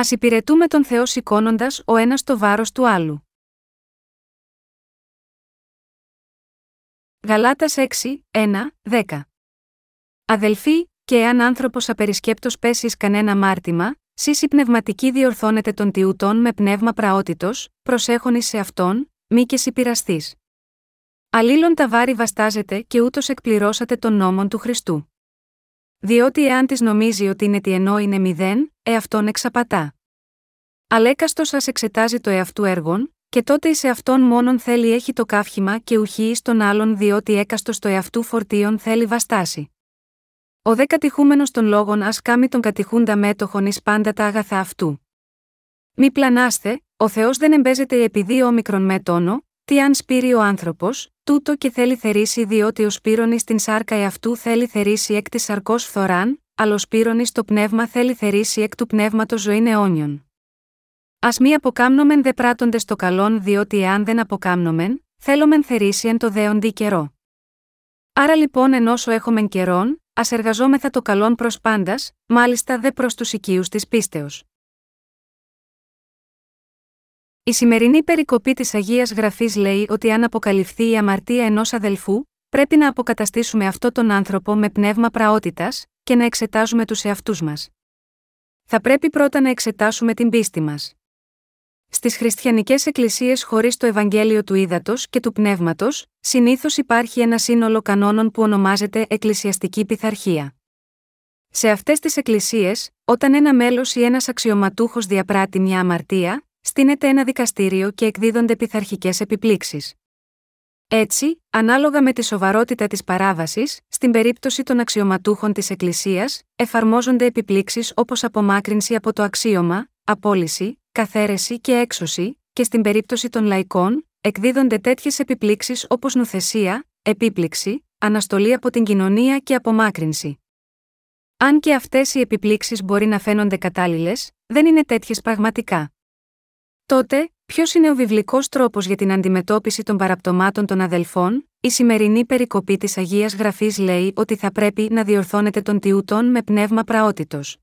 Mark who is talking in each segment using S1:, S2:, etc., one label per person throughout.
S1: Α υπηρετούμε τον Θεό σηκώνοντας ο ένας το βάρος του άλλου. Γαλάτας 6, 1, 10. Αδελφοί, και εάν άνθρωπος απερισκέπτος πέσεις κανένα μάρτυμα, σύσι πνευματική διορθώνεται των τιούτων με πνεύμα πραότητος, προσέχονη σε αυτόν, μη και συμπειραστή. Αλλήλων τα βάρη βαστάζεται και ούτως εκπληρώσατε τον νόμον του Χριστού. Διότι εάν της νομίζει ότι είναι τι ενώ είναι μηδέν, εαυτόν εξαπατά. Αλέκαστος σα εξετάζει το εαυτού έργων, και τότε εις αυτόν μόνον θέλει έχει το καύχημα και ουχή εις τον άλλον διότι έκαστος το εαυτού φορτίον θέλει βαστάσει. Ο δε κατηχούμενος των λόγων ας κάμει τον κατηχούντα μέτοχον εις πάντα τα αγαθά αυτού. Μη πλανάστε, ο Θεός δεν εμπέζεται επειδή ο μικρον με τόνο, τι αν σπείρει ο άνθρωπος, τούτο και θέλει θερήσει διότι ο σπύρονη στην σάρκα εαυτού θέλει θερήσει εκ της σαρκός φθοράν, αλλά ο σπύρονη το πνεύμα θέλει θερήσει εκ του πνεύματος ζωή αιώνιον. Α μη αποκάμνομεν δε πράττοντες το καλόν διότι εάν δεν αποκάμνομεν, θέλομεν θερήσει εν το δέοντι καιρό. Άρα λοιπόν εν όσο έχομεν καιρόν, ας εργαζόμεθα το καλόν προς πάντας, μάλιστα δε προς τους οικείους της πίστεως. Η σημερινή περικοπή της Αγίας Γραφής λέει ότι αν αποκαλυφθεί η αμαρτία ενός αδελφού, πρέπει να αποκαταστήσουμε αυτό τον άνθρωπο με πνεύμα πραότητας και να εξετάζουμε τους εαυτούς μας. Θα πρέπει πρώτα να εξετάσουμε την πίστη μας. Στις χριστιανικές εκκλησίες χωρίς το Ευαγγέλιο του Ήδατος και του Πνεύματος, συνήθως υπάρχει ένα σύνολο κανόνων που ονομάζεται Εκκλησιαστική Πειθαρχία. Σε αυτές τις εκκλησίες, όταν ένα μέλος ή ένας αξιωματούχος διαπράττει μια αμαρτία, στείνεται ένα δικαστήριο και εκδίδονται πειθαρχικές επιπλήξεις. Έτσι, ανάλογα με τη σοβαρότητα της παράβασης, στην περίπτωση των αξιωματούχων της Εκκλησίας, εφαρμόζονται επιπλήξεις όπως απομάκρυνση από το αξίωμα, απόλυση, καθαίρεση και έξωση, και στην περίπτωση των λαϊκών, εκδίδονται τέτοιες επιπλήξεις όπως νουθεσία, επίπληξη, αναστολή από την κοινωνία και απομάκρυνση. Αν και αυτές οι επιπλήξεις μπορεί να φαίνονται κατάλληλες, δεν είναι τέτοιες πραγματικά. Τότε, ποιος είναι ο βιβλικός τρόπος για την αντιμετώπιση των παραπτωμάτων των αδελφών, η σημερινή περικοπή της Αγίας Γραφής λέει ότι θα πρέπει να διορθώνεται των τιούτων με πνεύμα πραότητος.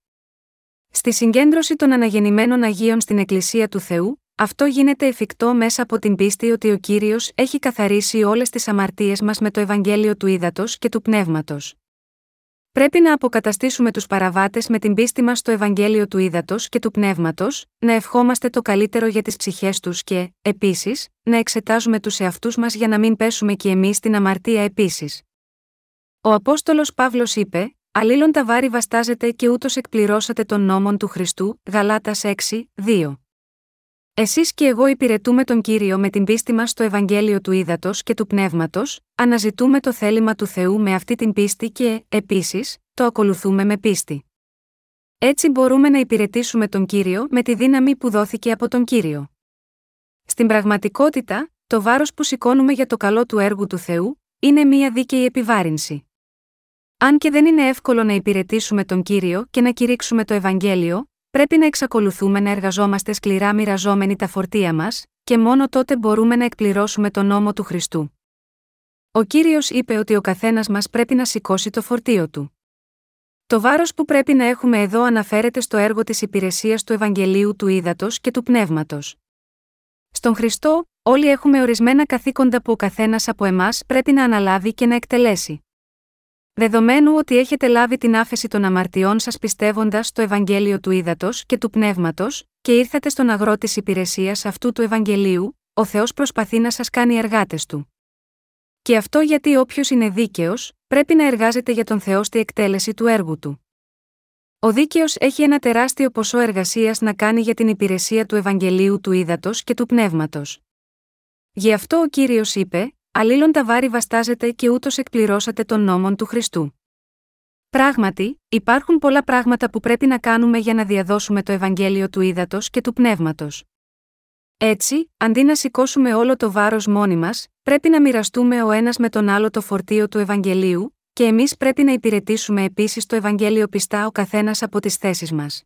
S1: Στη συγκέντρωση των αναγεννημένων Αγίων στην Εκκλησία του Θεού, αυτό γίνεται εφικτό μέσα από την πίστη ότι ο κύριος έχει καθαρίσει όλες τις αμαρτίες μας με το Ευαγγέλιο του Ήδατος και του Πνεύματος. Πρέπει να αποκαταστήσουμε τους παραβάτες με την πίστη μας στο Ευαγγέλιο του Ήδατος και του Πνεύματος, να ευχόμαστε το καλύτερο για τις ψυχές τους και, επίσης, να εξετάζουμε τους εαυτούς μας για να μην πέσουμε και εμείς στην αμαρτία επίσης. Ο Απόστολος Παύλος είπε: Αλλήλων τα βάρη βαστάζετε και ούτως εκπληρώσατε τον νόμον του Χριστού, Γαλάτα 6, 2. Εσείς και εγώ υπηρετούμε τον κύριο με την πίστη μας στο Ευαγγέλιο του Ήδατος και του Πνεύματος, αναζητούμε το θέλημα του Θεού με αυτή την πίστη και, επίσης, το ακολουθούμε με πίστη. Έτσι μπορούμε να υπηρετήσουμε τον κύριο με τη δύναμη που δόθηκε από τον κύριο. Στην πραγματικότητα, το βάρος που σηκώνουμε για το καλό του έργου του Θεού, είναι μία δίκαιη επιβάρυνση. Αν και δεν είναι εύκολο να υπηρετήσουμε τον κύριο και να κηρύξουμε το Ευαγγέλιο, πρέπει να εξακολουθούμε να εργαζόμαστε σκληρά μοιραζόμενοι τα φορτία μας, και μόνο τότε μπορούμε να εκπληρώσουμε τον νόμο του Χριστού. Ο κύριος είπε ότι ο καθένας μας πρέπει να σηκώσει το φορτίο του. Το βάρος που πρέπει να έχουμε εδώ αναφέρεται στο έργο της υπηρεσίας του Ευαγγελίου του Ήδατος και του Πνεύματος. Στον Χριστό, όλοι έχουμε ορισμένα καθήκοντα που ο καθένας από εμάς πρέπει να αναλάβει και να εκτελέσει. Δεδομένου ότι έχετε λάβει την άφεση των αμαρτιών σας πιστεύοντας στο Ευαγγέλιο του Ήδατος και του Πνεύματος, και ήρθατε στον αγρό της υπηρεσίας αυτού του Ευαγγελίου, ο Θεός προσπαθεί να σας κάνει εργάτες του. Και αυτό γιατί όποιος είναι δίκαιος, πρέπει να εργάζεται για τον Θεό στη εκτέλεση του έργου του. Ο δίκαιος έχει ένα τεράστιο ποσό εργασίας να κάνει για την υπηρεσία του Ευαγγελίου του Ήδατος και του Πνεύματος. Γι' αυτό ο κύριος είπε: Αλλήλων τα βάρη βαστάζετε και ούτως εκπληρώσατε τον νόμον του Χριστού. Πράγματι, υπάρχουν πολλά πράγματα που πρέπει να κάνουμε για να διαδώσουμε το Ευαγγέλιο του ύδατο και του πνεύματος. Έτσι, αντί να σηκώσουμε όλο το βάρος μόνοι μας, πρέπει να μοιραστούμε ο ένας με τον άλλο το φορτίο του Ευαγγελίου, και εμείς πρέπει να υπηρετήσουμε επίσης το Ευαγγέλιο πιστά ο καθένας από τις θέσεις μας.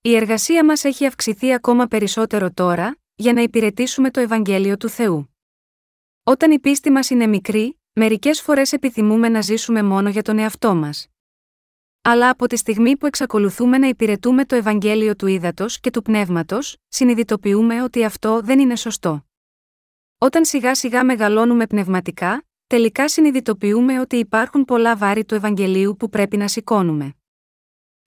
S1: Η εργασία μας έχει αυξηθεί ακόμα περισσότερο τώρα, για να υπηρετήσουμε το Ευαγγέλιο του Θεού. Όταν η πίστη μας είναι μικρή, μερικές φορές επιθυμούμε να ζήσουμε μόνο για τον εαυτό μας. Αλλά από τη στιγμή που εξακολουθούμε να υπηρετούμε το Ευαγγέλιο του Ήδατος και του Πνεύματος, συνειδητοποιούμε ότι αυτό δεν είναι σωστό. Όταν σιγά σιγά μεγαλώνουμε πνευματικά, τελικά συνειδητοποιούμε ότι υπάρχουν πολλά βάρη του Ευαγγελίου που πρέπει να σηκώνουμε.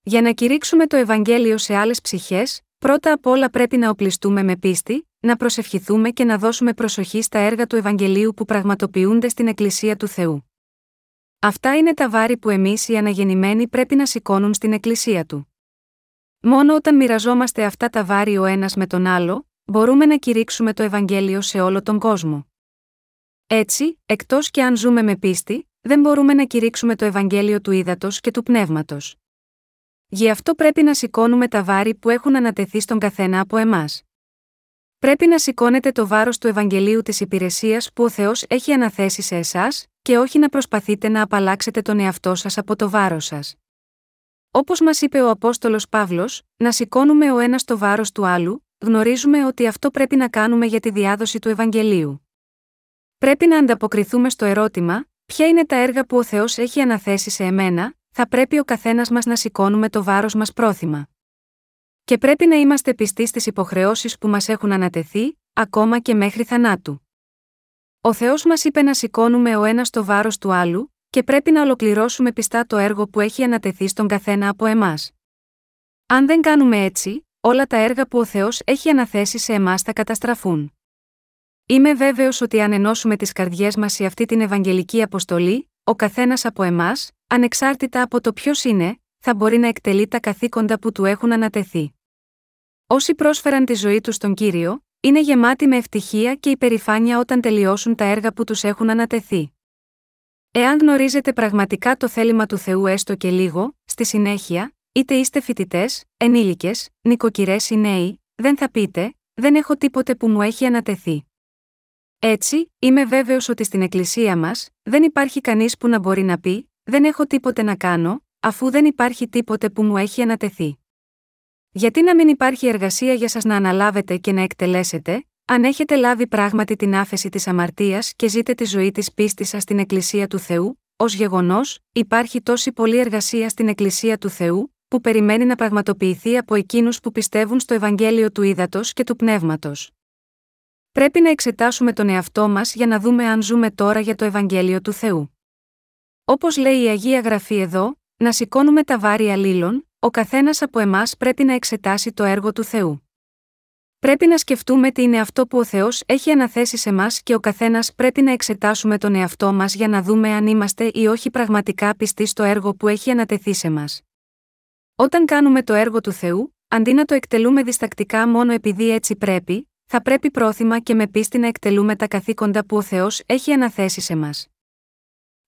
S1: Για να κηρύξουμε το Ευαγγέλιο σε άλλες ψυχές, πρώτα απ' όλα πρέπει να οπλιστούμε με πίστη, να προσευχηθούμε και να δώσουμε προσοχή στα έργα του Ευαγγελίου που πραγματοποιούνται στην Εκκλησία του Θεού. Αυτά είναι τα βάρη που εμείς οι αναγεννημένοι πρέπει να σηκώνουν στην Εκκλησία του. Μόνο όταν μοιραζόμαστε αυτά τα βάρη ο ένας με τον άλλο, μπορούμε να κηρύξουμε το Ευαγγέλιο σε όλο τον κόσμο. Έτσι, εκτός και αν ζούμε με πίστη, δεν μπορούμε να κηρύξουμε το Ευαγγέλιο του ύδατο και του πνεύματος. Γι' αυτό πρέπει να σηκώνουμε τα βάρη που έχουν ανατεθεί στον καθένα από εμάς. Πρέπει να σηκώνετε το βάρος του Ευαγγελίου της υπηρεσίας που ο Θεός έχει αναθέσει σε εσάς, και όχι να προσπαθείτε να απαλλάξετε τον εαυτό σας από το βάρος σας. Όπως μας είπε ο Απόστολος Παύλος, να σηκώνουμε ο ένας το βάρος του άλλου, γνωρίζουμε ότι αυτό πρέπει να κάνουμε για τη διάδοση του Ευαγγελίου. Πρέπει να ανταποκριθούμε στο ερώτημα, ποια είναι τα έργα που ο Θεός έχει αναθέσει σε εμένα, θα πρέπει ο καθένας μας να σηκώνουμε το βάρος μας πρόθυμα. Και πρέπει να είμαστε πιστοί στις υποχρεώσεις που μας έχουν ανατεθεί, ακόμα και μέχρι θανάτου. Ο Θεός μας είπε να σηκώνουμε ο ένας το βάρος του άλλου, και πρέπει να ολοκληρώσουμε πιστά το έργο που έχει ανατεθεί στον καθένα από εμάς. Αν δεν κάνουμε έτσι, όλα τα έργα που ο Θεός έχει αναθέσει σε εμάς θα καταστραφούν. Είμαι βέβαιος ότι αν ενώσουμε τις καρδιές μας σε αυτή την Ευαγγελική αποστολή, ο καθένας από εμάς, ανεξάρτητα από το ποιος είναι, θα μπορεί να εκτελεί τα καθήκοντα που του έχουν ανατεθεί. Όσοι πρόσφεραν τη ζωή τους στον κύριο, είναι γεμάτοι με ευτυχία και υπερηφάνεια όταν τελειώσουν τα έργα που τους έχουν ανατεθεί. Εάν γνωρίζετε πραγματικά το θέλημα του Θεού έστω και λίγο, στη συνέχεια, είτε είστε φοιτητές, ενήλικες, νοικοκυρές ή νέοι, δεν θα πείτε, δεν έχω τίποτε που μου έχει ανατεθεί. Έτσι, είμαι βέβαιος ότι στην Εκκλησία μας, δεν υπάρχει κανείς που να μπορεί να πει: Δεν έχω τίποτε να κάνω, αφού δεν υπάρχει τίποτε που μου έχει ανατεθεί. Γιατί να μην υπάρχει εργασία για σας να αναλάβετε και να εκτελέσετε, αν έχετε λάβει πράγματι την άφεση της αμαρτίας και ζείτε τη ζωή της πίστης σας στην Εκκλησία του Θεού, ως γεγονός, υπάρχει τόση πολλή εργασία στην Εκκλησία του Θεού, που περιμένει να πραγματοποιηθεί από εκείνους που πιστεύουν στο Ευαγγέλιο του Ήδατος και του Πνεύματος. Πρέπει να εξετάσουμε τον εαυτό μας για να δούμε αν ζούμε τώρα για το Ευαγγέλιο του Θεού. Όπως λέει η Αγία Γραφή εδώ, να σηκώνουμε τα βάρη αλλήλων, ο καθένας από εμάς πρέπει να εξετάσει το έργο του Θεού. Πρέπει να σκεφτούμε τι είναι αυτό που ο Θεός έχει αναθέσει σε μας και ο καθένας πρέπει να εξετάσουμε τον εαυτό μας για να δούμε αν είμαστε ή όχι πραγματικά πιστοί στο έργο που έχει ανατεθεί σε μας. Όταν κάνουμε το έργο του Θεού, αντί να το εκτελούμε διστακτικά μόνο επειδή έτσι πρέπει, θα πρέπει πρόθυμα και με πίστη να εκτελούμε τα καθήκοντα που ο Θεός έχει αναθέσει σε μας.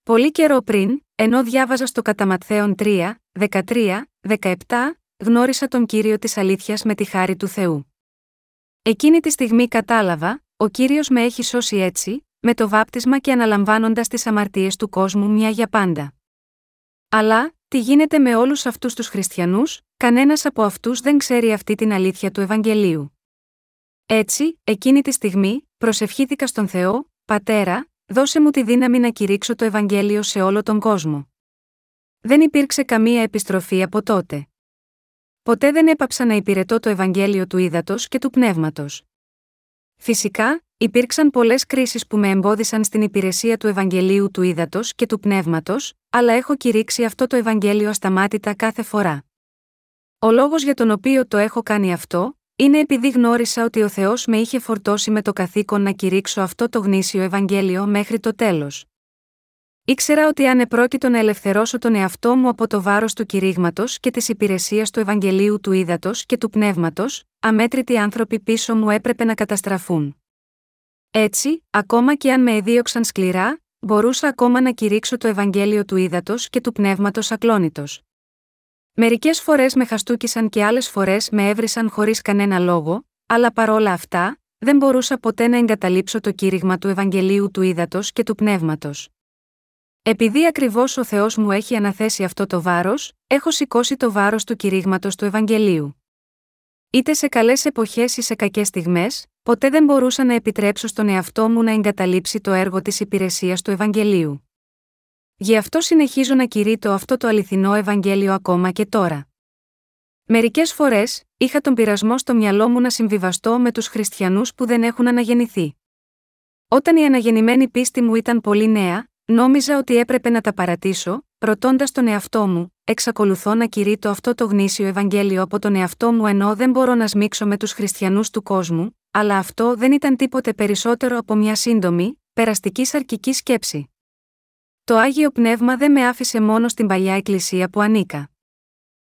S1: Πολύ καιρό πριν, ενώ διάβαζα στο Καταματθέον 3, 13, 17, γνώρισα τον κύριο της αλήθειας με τη χάρη του Θεού. Εκείνη τη στιγμή κατάλαβα, ο κύριος με έχει σώσει έτσι, με το βάπτισμα και αναλαμβάνοντας τις αμαρτίες του κόσμου μια για πάντα. Αλλά, τι γίνεται με όλους αυτούς τους χριστιανούς, κανένας από αυτούς δεν ξέρει αυτή την αλήθεια του Ευαγγελίου. Έτσι, εκείνη τη στιγμή, προσευχήθηκα στον Θεό, Πατέρα, δώσε μου τη δύναμη να κηρύξω το Ευαγγέλιο σε όλο τον κόσμο. Δεν υπήρξε καμία επιστροφή από τότε. Ποτέ δεν έπαψα να υπηρετώ το Ευαγγέλιο του ύδατο και του πνεύματος. Φυσικά, υπήρξαν πολλές κρίσεις που με εμπόδισαν στην υπηρεσία του Ευαγγελίου του ύδατο και του πνεύματος, αλλά έχω κηρύξει αυτό το Ευαγγέλιο ασταμάτητα κάθε φορά. Ο λόγος για τον οποίο το έχω κάνει αυτό, είναι επειδή γνώρισα ότι ο Θεός με είχε φορτώσει με το καθήκον να κηρύξω αυτό το γνήσιο Ευαγγέλιο μέχρι το τέλος. Ήξερα ότι αν επρόκειτο να ελευθερώσω τον εαυτό μου από το βάρος του κηρύγματος και της υπηρεσίας του Ευαγγελίου του Ήδατος και του Πνεύματος, αμέτρητοι άνθρωποι πίσω μου έπρεπε να καταστραφούν. Έτσι, ακόμα και αν με εδίωξαν σκληρά, μπορούσα ακόμα να κηρύξω το Ευαγγέλιο του Ήδατος και του Πνεύματος ακλόνητος. Μερικές φορές με χαστούκισαν και άλλες φορές με έβρισαν χωρίς κανένα λόγο, αλλά παρόλα αυτά, δεν μπορούσα ποτέ να εγκαταλείψω το κήρυγμα του Ευαγγελίου του Ήδατος και του Πνεύματος. Επειδή ακριβώς ο Θεός μου έχει αναθέσει αυτό το βάρος, έχω σηκώσει το βάρος του κηρύγματος του Ευαγγελίου. Είτε σε καλές εποχές ή σε κακές στιγμές, ποτέ δεν μπορούσα να επιτρέψω στον εαυτό μου να εγκαταλείψει το έργο της υπηρεσίας του Ευαγγελίου. Γι' αυτό συνεχίζω να κηρύττω αυτό το αληθινό Ευαγγέλιο ακόμα και τώρα. Μερικές φορές, είχα τον πειρασμό στο μυαλό μου να συμβιβαστώ με τους χριστιανούς που δεν έχουν αναγεννηθεί. Όταν η αναγεννημένη πίστη μου ήταν πολύ νέα, νόμιζα ότι έπρεπε να τα παρατήσω, ρωτώντας τον εαυτό μου, εξακολουθώ να κηρύττω αυτό το γνήσιο Ευαγγέλιο από τον εαυτό μου ενώ δεν μπορώ να σμίξω με τους χριστιανούς του κόσμου, αλλά αυτό δεν ήταν τίποτε περισσότερο από μια σύντομη, περαστική σαρκική σκέψη. Το Άγιο Πνεύμα δεν με άφησε μόνο στην παλιά εκκλησία που ανήκα.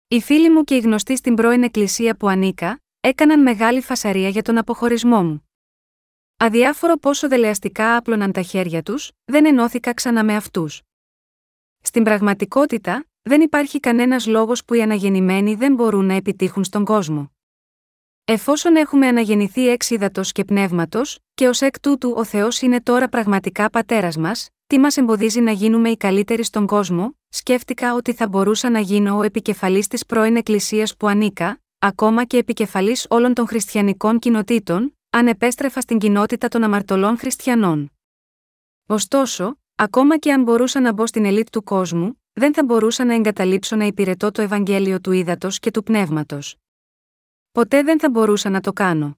S1: Οι φίλοι μου και οι γνωστοί στην πρώην εκκλησία που ανήκα, έκαναν μεγάλη φασαρία για τον αποχωρισμό μου. Αδιάφορο πόσο δελεαστικά άπλωναν τα χέρια τους, δεν ενώθηκα ξανά με αυτούς. Στην πραγματικότητα, δεν υπάρχει κανένας λόγος που οι αναγεννημένοι δεν μπορούν να επιτύχουν στον κόσμο. Εφόσον έχουμε αναγεννηθεί εξ και πνεύματος, και ως εκ τούτου ο Θεός είναι τώρα πραγματικά πατέρας μας, τι μας εμποδίζει να γίνουμε οι καλύτεροι στον κόσμο, σκέφτηκα ότι θα μπορούσα να γίνω ο επικεφαλής της πρώην Εκκλησίας που ανήκα, ακόμα και επικεφαλής όλων των χριστιανικών κοινοτήτων, αν επέστρεφα στην κοινότητα των αμαρτωλών χριστιανών. Ωστόσο, ακόμα και αν μπορούσα να μπω στην ελίτ του κόσμου, δεν θα μπορούσα να εγκαταλείψω να υπηρετώ το Ευαγγέλιο του ύδατος και του πνεύματος. Ποτέ δεν θα μπορούσα να το κάνω.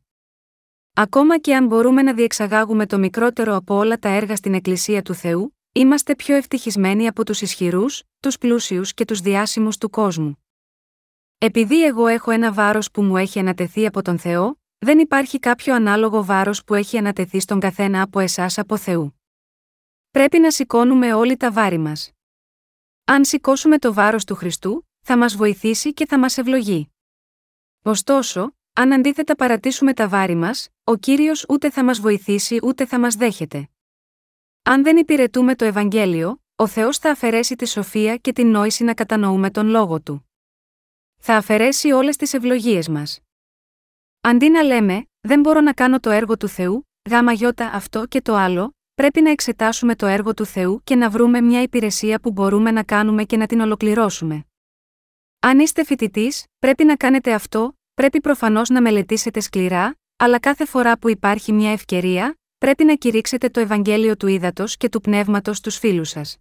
S1: Ακόμα και αν μπορούμε να διεξαγάγουμε το μικρότερο από όλα τα έργα στην Εκκλησία του Θεού, είμαστε πιο ευτυχισμένοι από τους ισχυρούς, τους πλούσιους και τους διάσημους του κόσμου. Επειδή εγώ έχω ένα βάρος που μου έχει ανατεθεί από τον Θεό, δεν υπάρχει κάποιο ανάλογο βάρος που έχει ανατεθεί στον καθένα από εσάς από Θεού. Πρέπει να σηκώνουμε όλοι τα βάρη μας. Αν σηκώσουμε το βάρος του Χριστού, θα μας βοηθήσει και θα μας ευλογεί. Ωστόσο, αν αντίθετα παρατήσουμε τα βάρη μας, ο κύριος ούτε θα μας βοηθήσει ούτε θα μας δέχεται. Αν δεν υπηρετούμε το Ευαγγέλιο, ο Θεός θα αφαιρέσει τη σοφία και την νόηση να κατανοούμε τον λόγο του. Θα αφαιρέσει όλες τις ευλογίες μας. Αντί να λέμε, δεν μπορώ να κάνω το έργο του Θεού, γάμα γιώτα αυτό και το άλλο, πρέπει να εξετάσουμε το έργο του Θεού και να βρούμε μια υπηρεσία που μπορούμε να κάνουμε και να την ολοκληρώσουμε. Αν είστε φοιτητής, πρέπει να κάνετε αυτό, πρέπει προφανώς να μελετήσετε σκληρά, αλλά κάθε φορά που υπάρχει μια ευκαιρία, πρέπει να κηρύξετε το Ευαγγέλιο του ύδατο και του πνεύματος στους φίλους σας.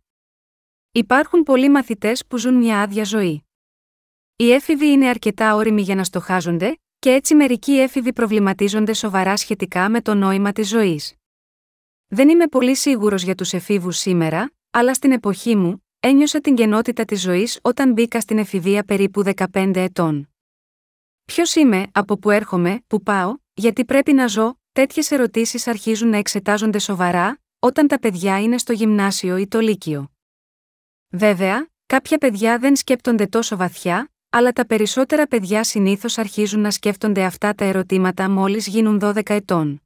S1: Υπάρχουν πολλοί μαθητές που ζουν μια άδεια ζωή. Οι έφηβοι είναι αρκετά όριμοι για να στοχάζονται, και έτσι μερικοί έφηβοι προβληματίζονται σοβαρά σχετικά με το νόημα της ζωής. Δεν είμαι πολύ σίγουρος για τους εφήβους σήμερα, αλλά στην εποχή μου, ένιωσα την κενότητα της ζωής όταν μπήκα στην εφηβεία περίπου 15 ετών. Ποιος είμαι, από που έρχομαι, που πάω, γιατί πρέπει να ζω, τέτοιες ερωτήσεις αρχίζουν να εξετάζονται σοβαρά, όταν τα παιδιά είναι στο γυμνάσιο ή το λύκειο. Βέβαια, κάποια παιδιά δεν σκέπτονται τόσο βαθιά, αλλά τα περισσότερα παιδιά συνήθως αρχίζουν να σκέφτονται αυτά τα ερωτήματα μόλις γίνουν 12 ετών.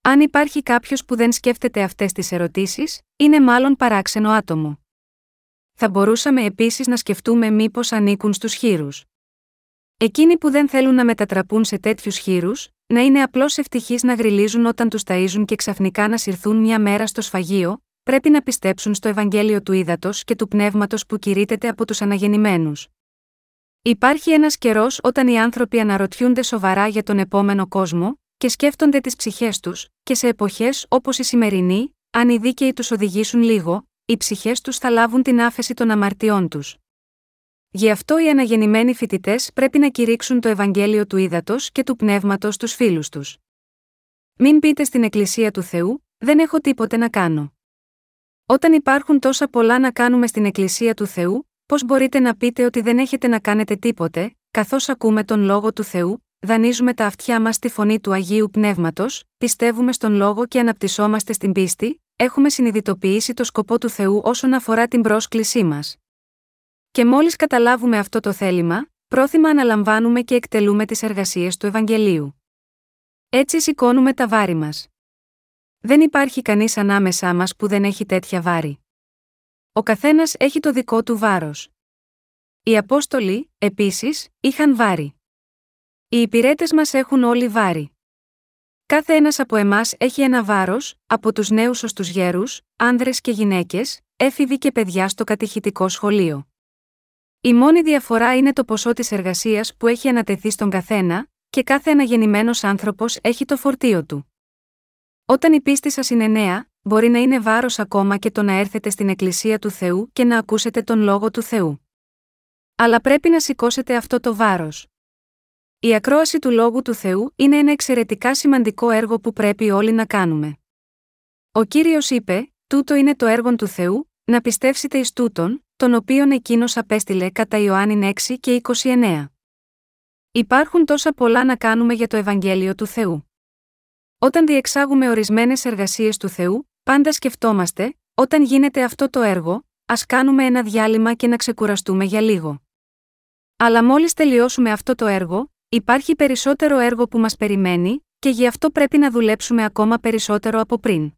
S1: Αν υπάρχει κάποιος που δεν σκέφτεται αυτές τις ερωτήσεις, είναι μάλλον παράξενο άτομο. Θα μπορούσαμε επίσης να σκεφτούμε μήπως ανήκουν στους χείρους. Εκείνοι που δεν θέλουν να μετατραπούν σε τέτοιους χείρους, να είναι απλώς ευτυχείς να γριλίζουν όταν τους ταΐζουν και ξαφνικά να συρθούν μια μέρα στο σφαγείο, πρέπει να πιστέψουν στο Ευαγγέλιο του ύδατο και του πνεύματος που κηρύτεται από τους αναγεννημένους. Υπάρχει ένας καιρός όταν οι άνθρωποι αναρωτιούνται σοβαρά για τον επόμενο κόσμο, και σκέφτονται τις ψυχές τους, και σε εποχές όπως η σημερινή, αν οι δίκαιοι τους οδηγήσουν λίγο, οι ψυχές τους θα λάβουν την άφεση των αμαρτιών τους. Γι' αυτό οι αναγεννημένοι φοιτητές πρέπει να κηρύξουν το Ευαγγέλιο του ύδατο και του πνεύματος στους φίλους τους. Μην πείτε στην Εκκλησία του Θεού, δεν έχω τίποτε να κάνω. Όταν υπάρχουν τόσα πολλά να κάνουμε στην Εκκλησία του Θεού, πώς μπορείτε να πείτε ότι δεν έχετε να κάνετε τίποτε, καθώς ακούμε τον λόγο του Θεού, δανείζουμε τα αυτιά μας στη φωνή του Αγίου Πνεύματος, πιστεύουμε στον λόγο και αναπτυσσόμαστε στην πίστη, έχουμε συνειδητοποιήσει το σκοπό του Θεού όσον αφορά την πρόσκλησή μας. Και μόλις καταλάβουμε αυτό το θέλημα, πρόθυμα αναλαμβάνουμε και εκτελούμε τις εργασίες του Ευαγγελίου. Έτσι σηκώνουμε τα βάρη μας. Δεν υπάρχει κανείς ανάμεσά μας που δεν έχει τέτοια βάρη. Ο καθένας έχει το δικό του βάρος. Οι Απόστολοι, επίσης, είχαν βάρη. Οι υπηρέτες μας έχουν όλοι βάρη. Κάθε ένας από εμάς έχει ένα βάρος, από τους νέους ως τους γέρους, άνδρες και γυναίκες, έφηβοι και παιδιά στο κατηχητικό σχολείο. Η μόνη διαφορά είναι το ποσό της εργασίας που έχει ανατεθεί στον καθένα, και κάθε αναγεννημένος άνθρωπος έχει το φορτίο του. Όταν η πίστη σας είναι νέα, μπορεί να είναι βάρος ακόμα και το να έρθετε στην Εκκλησία του Θεού και να ακούσετε τον λόγο του Θεού. Αλλά πρέπει να σηκώσετε αυτό το βάρος. Η ακρόαση του λόγου του Θεού είναι ένα εξαιρετικά σημαντικό έργο που πρέπει όλοι να κάνουμε. Ο κύριος είπε: Τούτο είναι το έργο του Θεού, να πιστεύσετε εις τούτον, τον οποίον εκείνος απέστειλε κατά Ιωάννη 6 και 29. Υπάρχουν τόσα πολλά να κάνουμε για το Ευαγγέλιο του Θεού. Όταν διεξάγουμε ορισμένες εργασίες του Θεού, πάντα σκεφτόμαστε, όταν γίνεται αυτό το έργο, ας κάνουμε ένα διάλειμμα και να ξεκουραστούμε για λίγο. Αλλά μόλις τελειώσουμε αυτό το έργο, υπάρχει περισσότερο έργο που μας περιμένει, και γι' αυτό πρέπει να δουλέψουμε ακόμα περισσότερο από πριν.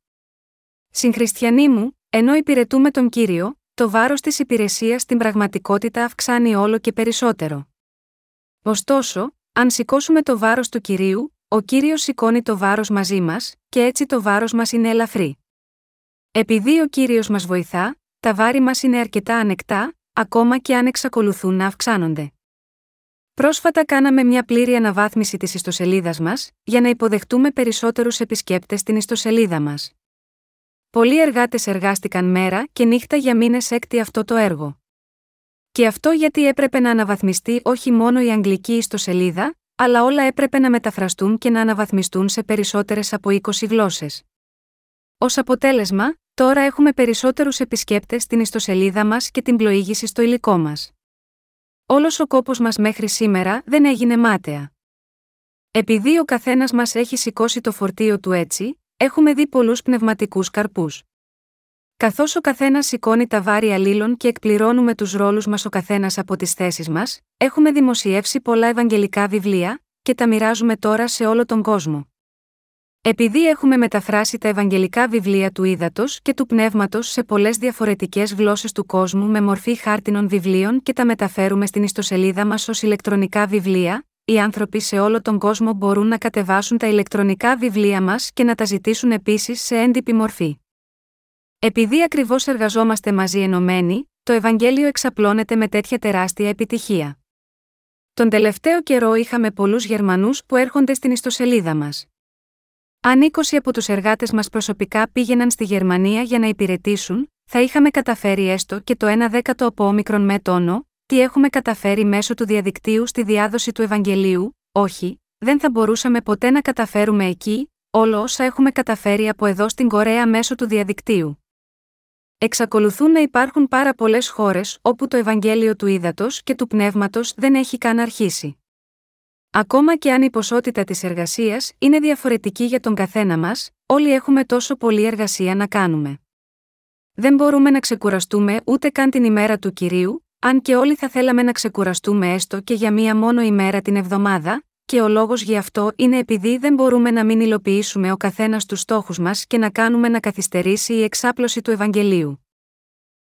S1: Συγχριστιανοί μου, ενώ υπηρετούμε τον κύριο, το βάρος της υπηρεσίας στην πραγματικότητα αυξάνει όλο και περισσότερο. Ωστόσο, αν σηκώσουμε το βάρος του κυρίου, ο κύριος σηκώνει το βάρος μαζί μας, και έτσι το βάρος μας είναι ελαφρύ. Επειδή ο κύριος μας βοηθά, τα βάρη μας είναι αρκετά ανεκτά, ακόμα και αν εξακολουθούν να αυξάνονται. Πρόσφατα κάναμε μια πλήρη αναβάθμιση της ιστοσελίδας μας, για να υποδεχτούμε περισσότερους επισκέπτες στην ιστοσελίδα μας. Πολλοί εργάτες εργάστηκαν μέρα και νύχτα για μήνες έκτη αυτό το έργο. Και αυτό γιατί έπρεπε να αναβαθμιστεί όχι μόνο η αγγλική ιστοσελίδα, αλλά όλα έπρεπε να μεταφραστούν και να αναβαθμιστούν σε περισσότερες από 20 γλώσσες. Ω αποτέλεσμα, τώρα έχουμε περισσότερους επισκέπτες στην ιστοσελίδα μας και την πλοήγηση στο υλικό μας. Όλος ο κόπος μας μέχρι σήμερα δεν έγινε μάταια. Επειδή ο καθένας μας έχει σηκώσει το φορτίο του έτσι, έχουμε δει πολλούς πνευματικούς καρπούς. Καθώς ο καθένας σηκώνει τα βάρη αλλήλων και εκπληρώνουμε τους ρόλους μας ο καθένας από τις θέσεις μας, έχουμε δημοσιεύσει πολλά ευαγγελικά βιβλία, και τα μοιράζουμε τώρα σε όλο τον κόσμο. Επειδή έχουμε μεταφράσει τα ευαγγελικά βιβλία του ύδατο και του πνεύματος σε πολλές διαφορετικές γλώσσες του κόσμου με μορφή χάρτινων βιβλίων και τα μεταφέρουμε στην ιστοσελίδα μας ως ηλεκτρονικά βιβλία, οι άνθρωποι σε όλο τον κόσμο μπορούν να κατεβάσουν τα ηλεκτρονικά βιβλία μας και να τα ζητήσουν επίσης σε έντυπη μορφή. Επειδή ακριβώς εργαζόμαστε μαζί ενωμένοι, το Ευαγγέλιο εξαπλώνεται με τέτοια τεράστια επιτυχία. Τον τελευταίο καιρό είχαμε πολλούς Γερμανούς που έρχονται στην ιστοσελίδα μας. Αν 20 από τους εργάτες μας προσωπικά πήγαιναν στη Γερμανία για να υπηρετήσουν, θα είχαμε καταφέρει έστω και το 1 δέκατο από όμικρον με τόνο, τι έχουμε καταφέρει μέσω του διαδικτύου στη διάδοση του Ευαγγελίου, όχι, δεν θα μπορούσαμε ποτέ να καταφέρουμε εκεί, όλο όσα έχουμε καταφέρει από εδώ στην Κορέα μέσω του διαδικτύου. Εξακολουθούν να υπάρχουν πάρα πολλές χώρες όπου το Ευαγγέλιο του ύδατο και του πνεύματος δεν έχει καν αρχίσει. Ακόμα και αν η ποσότητα της εργασίας είναι διαφορετική για τον καθένα μας, όλοι έχουμε τόσο πολλή εργασία να κάνουμε. Δεν μπορούμε να ξεκουραστούμε ούτε καν την ημέρα του κυρίου, αν και όλοι θα θέλαμε να ξεκουραστούμε έστω και για μία μόνο ημέρα την εβδομάδα, και ο λόγος γι' αυτό είναι επειδή δεν μπορούμε να μην υλοποιήσουμε ο καθένας τους στόχους μας και να κάνουμε να καθυστερήσει η εξάπλωση του Ευαγγελίου.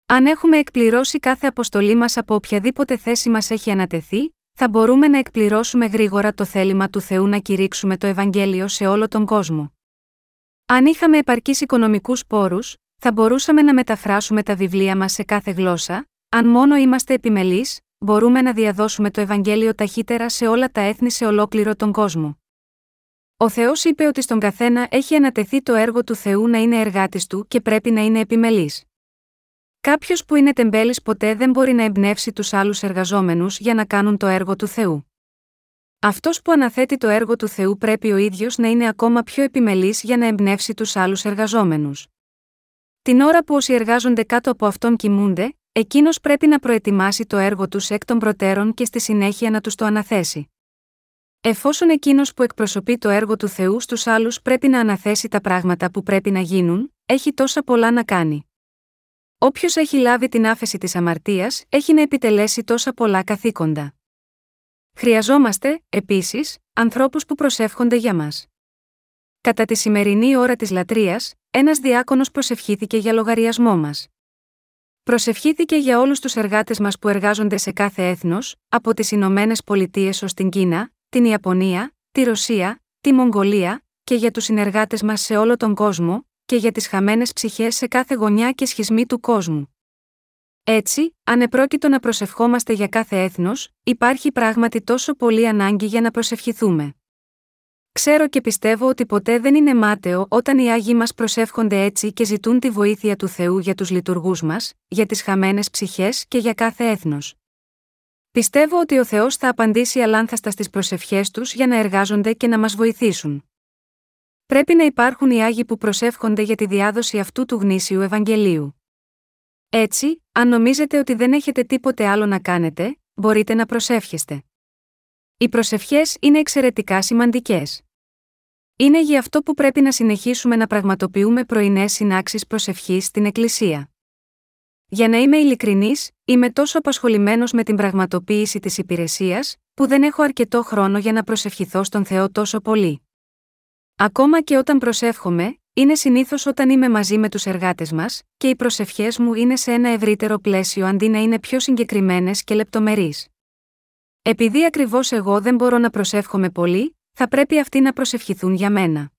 S1: Αν έχουμε εκπληρώσει κάθε αποστολή μας από οποιαδήποτε θέση μας έχει ανατεθεί, θα μπορούμε να εκπληρώσουμε γρήγορα το θέλημα του Θεού να κηρύξουμε το Ευαγγέλιο σε όλο τον κόσμο. Αν είχαμε επαρκείς οικονομικούς πόρους, θα μπορούσαμε να μεταφράσουμε τα βιβλία μας σε κάθε γλώσσα, αν μόνο είμαστε επιμελείς, μπορούμε να διαδώσουμε το Ευαγγέλιο ταχύτερα σε όλα τα έθνη σε ολόκληρο τον κόσμο. Ο Θεός είπε ότι στον καθένα έχει ανατεθεί το έργο του Θεού να είναι εργάτης του και πρέπει να είναι επιμελής. Κάποιος που είναι τεμπέλης ποτέ δεν μπορεί να εμπνεύσει τους άλλους εργαζόμενους για να κάνουν το έργο του Θεού. Αυτός που αναθέτει το έργο του Θεού πρέπει ο ίδιος να είναι ακόμα πιο επιμελής για να εμπνεύσει τους άλλους εργαζόμενους. Την ώρα που όσοι εργάζονται κάτω από αυτόν κοιμούνται, Εκείνος πρέπει να προετοιμάσει το έργο τους εκ των προτέρων και στη συνέχεια να τους το αναθέσει. Εφόσον εκείνος που εκπροσωπεί το έργο του Θεού στους άλλους πρέπει να αναθέσει τα πράγματα που πρέπει να γίνουν, έχει τόσα πολλά να κάνει. Όποιος έχει λάβει την άφεση της αμαρτίας, έχει να επιτελέσει τόσα πολλά καθήκοντα. Χρειαζόμαστε, επίσης, ανθρώπους που προσεύχονται για μας. Κατά τη σημερινή ώρα της λατρείας, ένας διάκονος προσευχήθηκε για λογαριασμό μας. Προσευχήθηκε για όλους τους εργάτες μας που εργάζονται σε κάθε έθνος, από τις Ηνωμένες Πολιτείες ως την Κίνα, την Ιαπωνία, τη Ρωσία, τη Μογγολία, και για τους συνεργάτες μας σε όλο τον κόσμο, και για τις χαμένες ψυχές σε κάθε γωνιά και σχισμή του κόσμου. Έτσι, αν επρόκειτο να προσευχόμαστε για κάθε έθνος, υπάρχει πράγματι τόσο πολύ ανάγκη για να προσευχηθούμε. Ξέρω και πιστεύω ότι ποτέ δεν είναι μάταιο όταν οι άγιοι μας προσεύχονται έτσι και ζητούν τη βοήθεια του Θεού για τους λειτουργούς μας, για τις χαμένες ψυχές και για κάθε έθνος. Πιστεύω ότι ο Θεός θα απαντήσει αλάνθαστα στις προσευχές τους για να εργάζονται και να μας βοηθήσουν. Πρέπει να υπάρχουν οι άγιοι που προσεύχονται για τη διάδοση αυτού του γνήσιου Ευαγγελίου. Έτσι, αν νομίζετε ότι δεν έχετε τίποτε άλλο να κάνετε, μπορείτε να προσεύχεστε. Οι προσευχές είναι εξαιρετικά σημαντικές. Είναι γι' αυτό που πρέπει να συνεχίσουμε να πραγματοποιούμε πρωινές συνάξεις προσευχής στην Εκκλησία. Για να είμαι ειλικρινής, είμαι τόσο απασχολημένος με την πραγματοποίηση της υπηρεσίας, που δεν έχω αρκετό χρόνο για να προσευχηθώ στον Θεό τόσο πολύ. Ακόμα και όταν προσεύχομαι, είναι συνήθως όταν είμαι μαζί με τους εργάτες μας, και οι προσευχές μου είναι σε ένα ευρύτερο πλαίσιο αντί να είναι πιο συγκεκριμένες και λεπτομερείς. Επειδή ακριβώς εγώ δεν μπορώ να προσεύχομαι πολύ, θα πρέπει αυτοί να προσευχηθούν για μένα.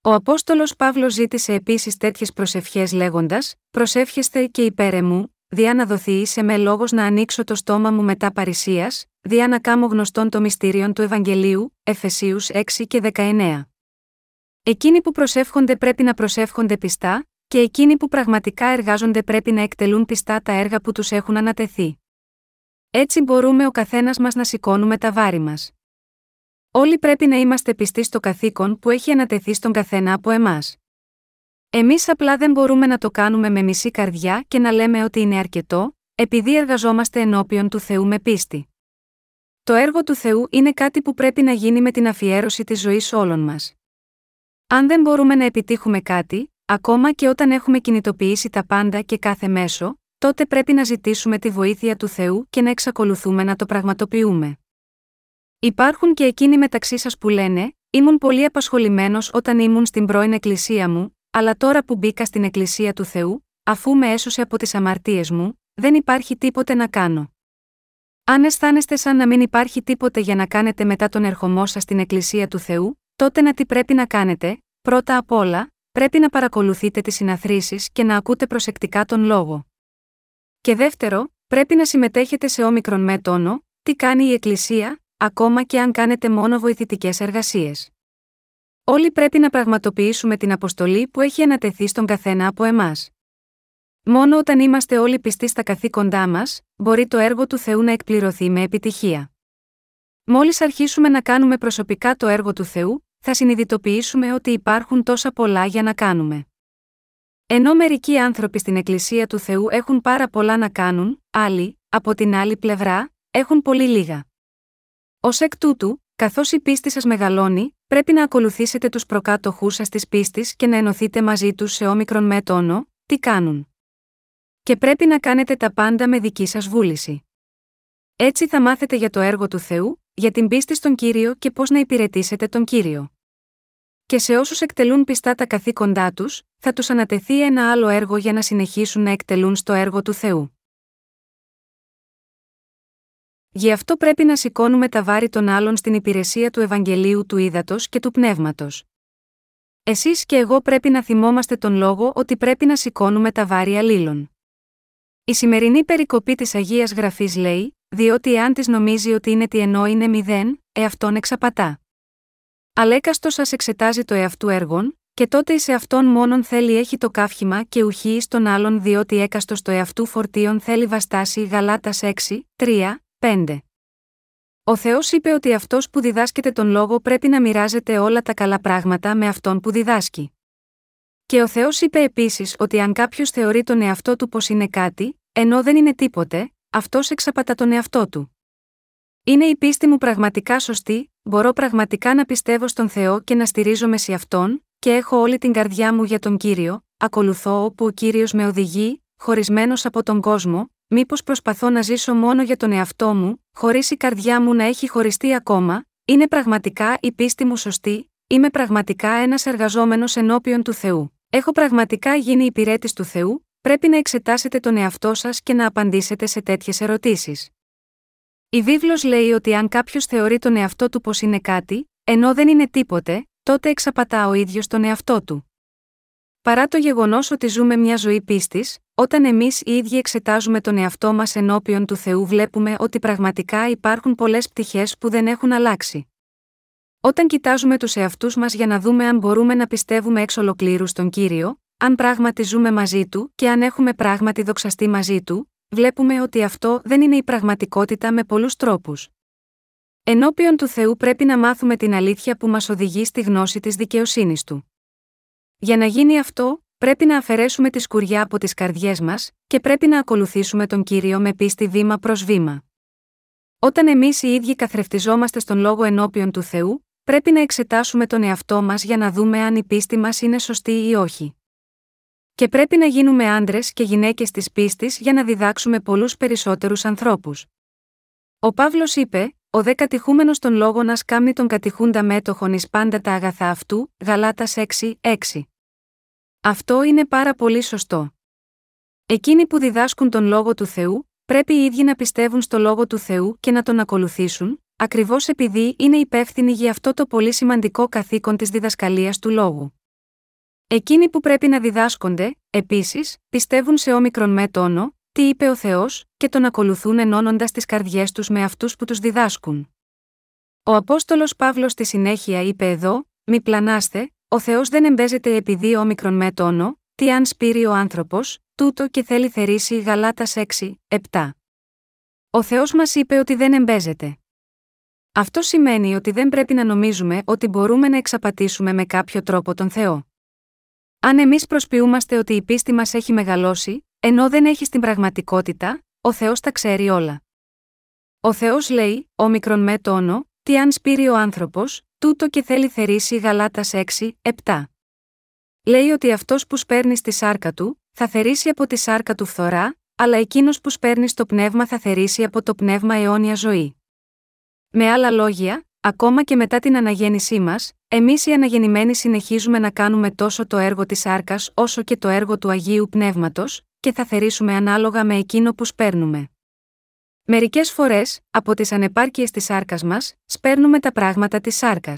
S1: Ο Απόστολος Παύλος ζήτησε επίσης τέτοιες προσευχές λέγοντας: Προσεύχεστε και υπέρ μου, διά να δοθεί σε με λόγος να ανοίξω το στόμα μου μετά παρησία, διά να κάμω γνωστόν το μυστήριον του Ευαγγελίου, Εφεσίους 6 και 19. Εκείνοι που προσεύχονται πρέπει να προσεύχονται πιστά, και εκείνοι που πραγματικά εργάζονται πρέπει να εκτελούν πιστά τα έργα που τους έχουν ανατεθεί. Έτσι μπορούμε ο καθένας μας να σηκώνουμε τα βάρη μας. Όλοι πρέπει να είμαστε πιστοί στο καθήκον που έχει ανατεθεί στον καθένα από εμάς. Εμείς απλά δεν μπορούμε να το κάνουμε με μισή καρδιά και να λέμε ότι είναι αρκετό, επειδή εργαζόμαστε ενώπιον του Θεού με πίστη. Το έργο του Θεού είναι κάτι που πρέπει να γίνει με την αφιέρωση της ζωής όλων μας. Αν δεν μπορούμε να επιτύχουμε κάτι, ακόμα και όταν έχουμε κινητοποιήσει τα πάντα και κάθε μέσο, τότε πρέπει να ζητήσουμε τη βοήθεια του Θεού και να εξακολουθούμε να το πραγματοποιούμε. Υπάρχουν και εκείνοι μεταξύ σας που λένε: Ήμουν πολύ απασχολημένος όταν ήμουν στην πρώην Εκκλησία μου, αλλά τώρα που μπήκα στην Εκκλησία του Θεού, αφού με έσωσε από τις αμαρτίες μου, δεν υπάρχει τίποτε να κάνω. Αν αισθάνεστε σαν να μην υπάρχει τίποτε για να κάνετε μετά τον ερχομό σας στην Εκκλησία του Θεού, τότε να τι πρέπει να κάνετε, πρώτα απ' όλα, πρέπει να παρακολουθείτε τις συναθρήσεις και να ακούτε προσεκτικά τον λόγο. Και δεύτερο, πρέπει να συμμετέχετε σε όμικρον με τόνο, τι κάνει η Εκκλησία, ακόμα και αν κάνετε μόνο βοηθητικές εργασίες. Όλοι πρέπει να πραγματοποιήσουμε την αποστολή που έχει ανατεθεί στον καθένα από εμάς. Μόνο όταν είμαστε όλοι πιστοί στα καθήκοντά μας, μπορεί το έργο του Θεού να εκπληρωθεί με επιτυχία. Μόλις αρχίσουμε να κάνουμε προσωπικά το έργο του Θεού, θα συνειδητοποιήσουμε ότι υπάρχουν τόσα πολλά για να κάνουμε. Ενώ μερικοί άνθρωποι στην Εκκλησία του Θεού έχουν πάρα πολλά να κάνουν, άλλοι, από την άλλη πλευρά, έχουν πολύ λίγα. Ω εκ τούτου, καθώς η πίστη σας μεγαλώνει, πρέπει να ακολουθήσετε τους προκάτοχούς σας της πίστης και να ενωθείτε μαζί τους σε όμικρον με τόνο, τι κάνουν. Και πρέπει να κάνετε τα πάντα με δική σας βούληση. Έτσι θα μάθετε για το έργο του Θεού, για την πίστη στον κύριο και πώς να υπηρετήσετε τον κύριο. Και σε όσους εκτελούν πιστά τα καθήκοντά τους, θα τους ανατεθεί ένα άλλο έργο για να συνεχίσουν να εκτελούν στο έργο του Θεού. Γι' αυτό πρέπει να σηκώνουμε τα βάρη των άλλων στην υπηρεσία του Ευαγγελίου του Ήδατος και του Πνεύματος. Εσείς και εγώ πρέπει να θυμόμαστε τον λόγο ότι πρέπει να σηκώνουμε τα βάρη αλλήλων. Η σημερινή περικοπή της Αγίας Γραφής λέει: Διότι εάν της νομίζει ότι είναι τι ενώ είναι μηδέν, εαυτόν εξαπατά. Αλέκαστος σα εξετάζει το εαυτού έργων, και τότε εις αυτόν μόνον θέλει έχει το καύχημα και ουχή εις τον άλλον διότι έκαστος το εαυτού φορτίων θέλει βαστάσει Γαλάτας 6, 3, 5. Ο Θεός είπε ότι αυτός που διδάσκεται τον λόγο πρέπει να μοιράζεται όλα τα καλά πράγματα με αυτόν που διδάσκει. Και ο Θεός είπε επίσης ότι αν κάποιος θεωρεί τον εαυτό του πως είναι κάτι, ενώ δεν είναι τίποτε, αυτός εξαπατά τον εαυτό του. Είναι η πίστη μου πραγματικά σωστή, μπορώ πραγματικά να πιστεύω στον Θεό και να στηρίζομαι σε αυτόν, και έχω όλη την καρδιά μου για τον κύριο, ακολουθώ όπου ο κύριος με οδηγεί, χωρισμένος από τον κόσμο, μήπως προσπαθώ να ζήσω μόνο για τον εαυτό μου, χωρίς η καρδιά μου να έχει χωριστεί ακόμα, είναι πραγματικά η πίστη μου σωστή, είμαι πραγματικά ένας εργαζόμενος ενώπιον του Θεού. Έχω πραγματικά γίνει υπηρέτης του Θεού, πρέπει να εξετάσετε τον εαυτό σας και να απαντήσετε σε τέτοιες ερωτήσεις. Η βίβλος λέει ότι αν κάποιος θεωρεί τον εαυτό του πως είναι κάτι, ενώ δεν είναι τίποτε, τότε εξαπατά ο ίδιος τον εαυτό του. Παρά το γεγονός ότι ζούμε μια ζωή πίστης, όταν εμείς οι ίδιοι εξετάζουμε τον εαυτό μας ενώπιον του Θεού, βλέπουμε ότι πραγματικά υπάρχουν πολλές πτυχές που δεν έχουν αλλάξει. Όταν κοιτάζουμε τους εαυτούς μας για να δούμε αν μπορούμε να πιστεύουμε εξ ολοκλήρου στον κύριο, αν πράγματι ζούμε μαζί του και αν έχουμε πράγματι δοξαστεί μαζί του, βλέπουμε ότι αυτό δεν είναι η πραγματικότητα με πολλούς τρόπους. Ενώπιον του Θεού πρέπει να μάθουμε την αλήθεια που μας οδηγεί στη γνώση της δικαιοσύνης του. Για να γίνει αυτό, πρέπει να αφαιρέσουμε τη σκουριά από τις καρδιές μας, και πρέπει να ακολουθήσουμε τον κύριο με πίστη βήμα προς βήμα. Όταν εμείς οι ίδιοι καθρεφτιζόμαστε στον λόγο ενώπιον του Θεού, πρέπει να εξετάσουμε τον εαυτό μας για να δούμε αν η πίστη μας είναι σωστή ή όχι. Και πρέπει να γίνουμε άντρες και γυναίκες της πίστης για να διδάξουμε πολλούς περισσότερους ανθρώπους. Ο Παύλος είπε: Ο δε κατηχούμενος των λόγων να σκάμνει τον κατηχούντα μέτοχον εις πάντα τα αγαθά αυτού, Γαλάτας 6, 6. Αυτό είναι πάρα πολύ σωστό. Εκείνοι που διδάσκουν τον λόγο του Θεού, πρέπει οι ίδιοι να πιστεύουν στο λόγο του Θεού και να τον ακολουθήσουν, ακριβώς επειδή είναι υπεύθυνοι για αυτό το πολύ σημαντικό καθήκον της διδασκαλίας του λόγου. Εκείνοι που πρέπει να διδάσκονται, επίσης, πιστεύουν σε όμικρον με τόνο, τι είπε ο Θεός, και τον ακολουθούν ενώνοντας τις καρδιές τους με αυτούς που τους διδάσκουν. Ο Απόστολος Παύλος στη συνέχεια είπε εδώ: Μη πλανάστε, ο Θεός δεν εμπέζεται επειδή όμικρον με τόνο, τι αν σπείρει ο άνθρωπος, τούτο και θέλει θερήσει Γαλάτα 6, 7. Ο Θεός μας είπε ότι δεν εμπέζεται. Αυτό σημαίνει ότι δεν πρέπει να νομίζουμε ότι μπορούμε να εξαπατήσουμε με κάποιο τρόπο τον Θεό. Αν εμείς προσποιούμαστε ότι η πίστη μας έχει μεγαλώσει, ενώ δεν έχει στην πραγματικότητα, ο Θεός τα ξέρει όλα. Ο Θεός λέει, ο μικρον με τόνο, τι αν σπείρει ο άνθρωπος, τούτο και θέλει θερήσει Γαλάτας 6, 7. Λέει ότι αυτός που σπέρνει στη σάρκα του, θα θερήσει από τη σάρκα του φθορά, αλλά εκείνος που σπέρνει στο πνεύμα θα θερήσει από το πνεύμα αιώνια ζωή. Με άλλα λόγια, ακόμα και μετά την αναγέννησή μας, εμείς οι αναγεννημένοι συνεχίζουμε να κάνουμε τόσο το έργο της σάρκα όσο και το έργο του Αγίου Πνεύματος, και θα θερήσουμε ανάλογα με εκείνο που σπέρνουμε. Μερικές φορές, από τις ανεπάρκειες της σάρκα μας, σπέρνουμε τα πράγματα της σάρκα.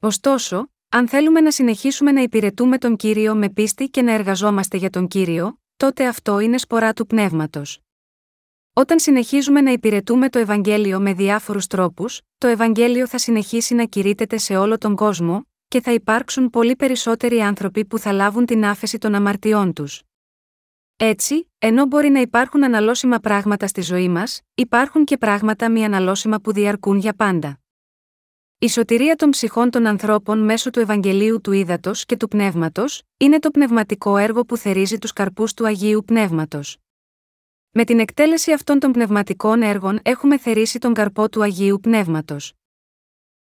S1: Ωστόσο, αν θέλουμε να συνεχίσουμε να υπηρετούμε τον κύριο με πίστη και να εργαζόμαστε για τον κύριο, τότε αυτό είναι σπορά του πνεύματος. Όταν συνεχίζουμε να υπηρετούμε το Ευαγγέλιο με διάφορους τρόπους, το Ευαγγέλιο θα συνεχίσει να κηρύτεται σε όλο τον κόσμο, και θα υπάρξουν πολύ περισσότεροι άνθρωποι που θα λάβουν την άφεση των αμαρτιών τους. Έτσι, ενώ μπορεί να υπάρχουν αναλώσιμα πράγματα στη ζωή μας, υπάρχουν και πράγματα μη αναλώσιμα που διαρκούν για πάντα. Η σωτηρία των ψυχών των ανθρώπων μέσω του Ευαγγελίου του Ήδατος και του Πνεύματος, είναι το πνευματικό έργο που θερίζει τους καρπούς του Αγίου Πνεύματος. Με την εκτέλεση αυτών των πνευματικών έργων έχουμε θερήσει τον καρπό του Αγίου Πνεύματος.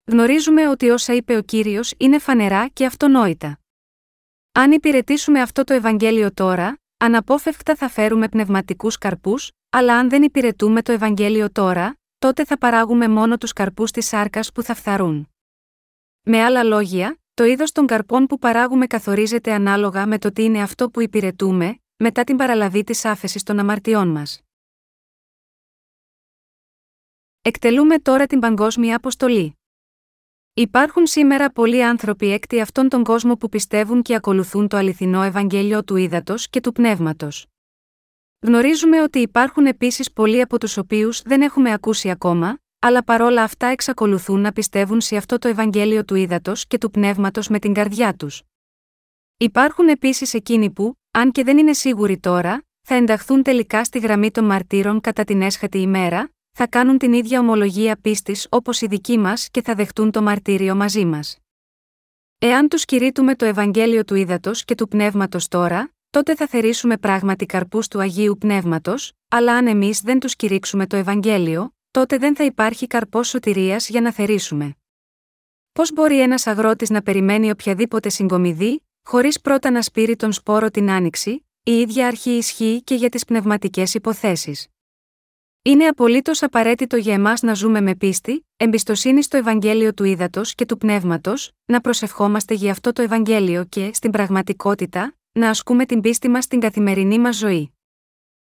S1: Γνωρίζουμε ότι όσα είπε ο κύριος είναι φανερά και αυτονόητα. Αν υπηρετήσουμε αυτό το Ευαγγέλιο τώρα, αναπόφευκτα θα φέρουμε πνευματικούς καρπούς, αλλά αν δεν υπηρετούμε το Ευαγγέλιο τώρα, τότε θα παράγουμε μόνο τους καρπούς της σάρκας που θα φθαρούν. Με άλλα λόγια, το είδος των καρπών που παράγουμε καθορίζεται ανάλογα με το τι είναι αυτό που υπηρετούμε, μετά την παραλαβή της άφεσης των αμαρτιών μας. Εκτελούμε τώρα την παγκόσμια αποστολή. Υπάρχουν σήμερα πολλοί άνθρωποι έκτη αυτόν τον κόσμο που πιστεύουν και ακολουθούν το αληθινό Ευαγγέλιο του ύδατο και του πνεύματος. Γνωρίζουμε ότι υπάρχουν επίσης πολλοί από τους οποίους δεν έχουμε ακούσει ακόμα, αλλά παρόλα αυτά εξακολουθούν να πιστεύουν σε αυτό το Ευαγγέλιο του ύδατο και του πνεύματος με την καρδιά τους. Υπάρχουν επίσης εκείνοι που, αν και δεν είναι σίγουροι τώρα, θα ενταχθούν τελικά στη γραμμή των μαρτύρων κατά την έσχατη ημέρα, θα κάνουν την ίδια ομολογία πίστης όπως οι δικοί μας και θα δεχτούν το μαρτύριο μαζί μας. Εάν τους κηρύττουμε το Ευαγγέλιο του ύδατο και του πνεύματος τώρα, τότε θα θερήσουμε πράγματι καρπούς του Αγίου Πνεύματος, αλλά αν εμείς δεν τους κηρύξουμε το Ευαγγέλιο, τότε δεν θα υπάρχει καρπός σωτηρίας για να θερήσουμε. Πώς μπορεί ένας αγρότης να περιμένει οποιαδήποτε συγκομιδή, χωρίς πρώτα να σπείρει τον σπόρο την άνοιξη, η ίδια αρχή ισχύει και για τις πνευματικές υποθέσεις. Είναι απολύτως απαραίτητο για εμάς να ζούμε με πίστη, εμπιστοσύνη στο Ευαγγέλιο του Ήδατος και του Πνεύματος, να προσευχόμαστε για αυτό το Ευαγγέλιο και, στην πραγματικότητα, να ασκούμε την πίστη μας στην καθημερινή μας ζωή.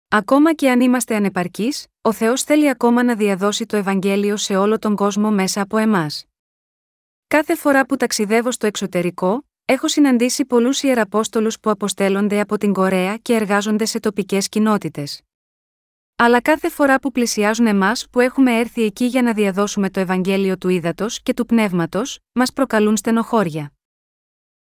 S1: Ακόμα και αν είμαστε ανεπαρκείς, ο Θεός θέλει ακόμα να διαδώσει το Ευαγγέλιο σε όλο τον κόσμο μέσα από εμάς. Κάθε φορά που ταξιδεύω στο εξωτερικό, έχω συναντήσει πολλούς ιεραπόστολους που αποστέλλονται από την Κορέα και εργάζονται σε τοπικές κοινότητες. Αλλά κάθε φορά που πλησιάζουν εμάς που έχουμε έρθει εκεί για να διαδώσουμε το Ευαγγέλιο του ύδατο και του πνεύματος, μας προκαλούν στενοχώρια.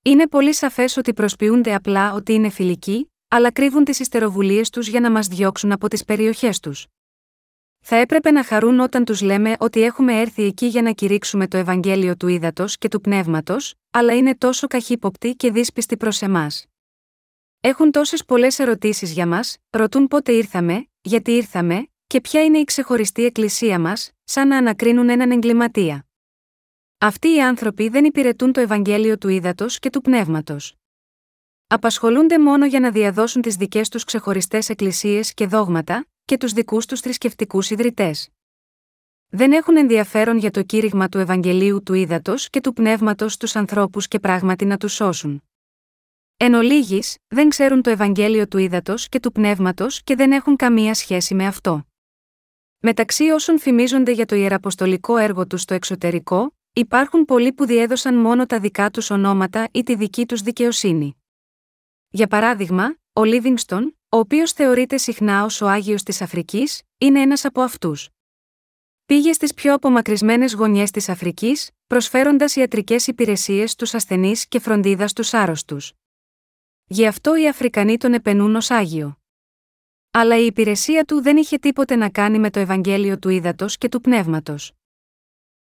S1: Είναι πολύ σαφές ότι προσποιούνται απλά ότι είναι φιλικοί, αλλά κρύβουν τις ιστεροβουλίες τους για να μας διώξουν από τις περιοχές τους. Θα έπρεπε να χαρούν όταν τους λέμε ότι έχουμε έρθει εκεί για να κηρύξουμε το Ευαγγέλιο του ύδατο και του πνεύματος, αλλά είναι τόσο καχύποπτοι και δύσπιστοι προς εμάς. Έχουν τόσες πολλές ερωτήσεις για μας, ρωτούν πότε ήρθαμε, γιατί ήρθαμε, και ποια είναι η ξεχωριστή εκκλησία μας, σαν να ανακρίνουν έναν εγκληματία. Αυτοί οι άνθρωποι δεν υπηρετούν το Ευαγγέλιο του ύδατο και του πνεύματος. Απασχολούνται μόνο για να διαδώσουν τις δικές τους ξεχωριστές εκκλησίες και δόγματα, και τους δικούς τους θρησκευτικούς ιδρυτές. Δεν έχουν ενδιαφέρον για το κήρυγμα του Ευαγγελίου του ύδατο και του πνεύματος στους ανθρώπους και πράγματι να τους σώσουν. Εν ολίγης, δεν ξέρουν το Ευαγγέλιο του ύδατο και του πνεύματος και δεν έχουν καμία σχέση με αυτό. Μεταξύ όσων φημίζονται για το ιεραποστολικό έργο τους στο εξωτερικό, υπάρχουν πολλοί που διέδωσαν μόνο τα δικά τους ονόματα ή τη δική τους δικαιοσύνη. Για παράδειγμα, ο Λίβινγκστον, ο οποίος θεωρείται συχνά ως ο Άγιος της Αφρικής, είναι ένας από αυτούς. Πήγε στις πιο απομακρυσμένες γωνιές της Αφρικής, προσφέροντας ιατρικές υπηρεσίες στους ασθενείς και φροντίδα στους άρρωστους. Γι' αυτό οι Αφρικανοί τον επενούν ως Άγιο. Αλλά η υπηρεσία του δεν είχε τίποτε να κάνει με το Ευαγγέλιο του ύδατο και του πνεύματος.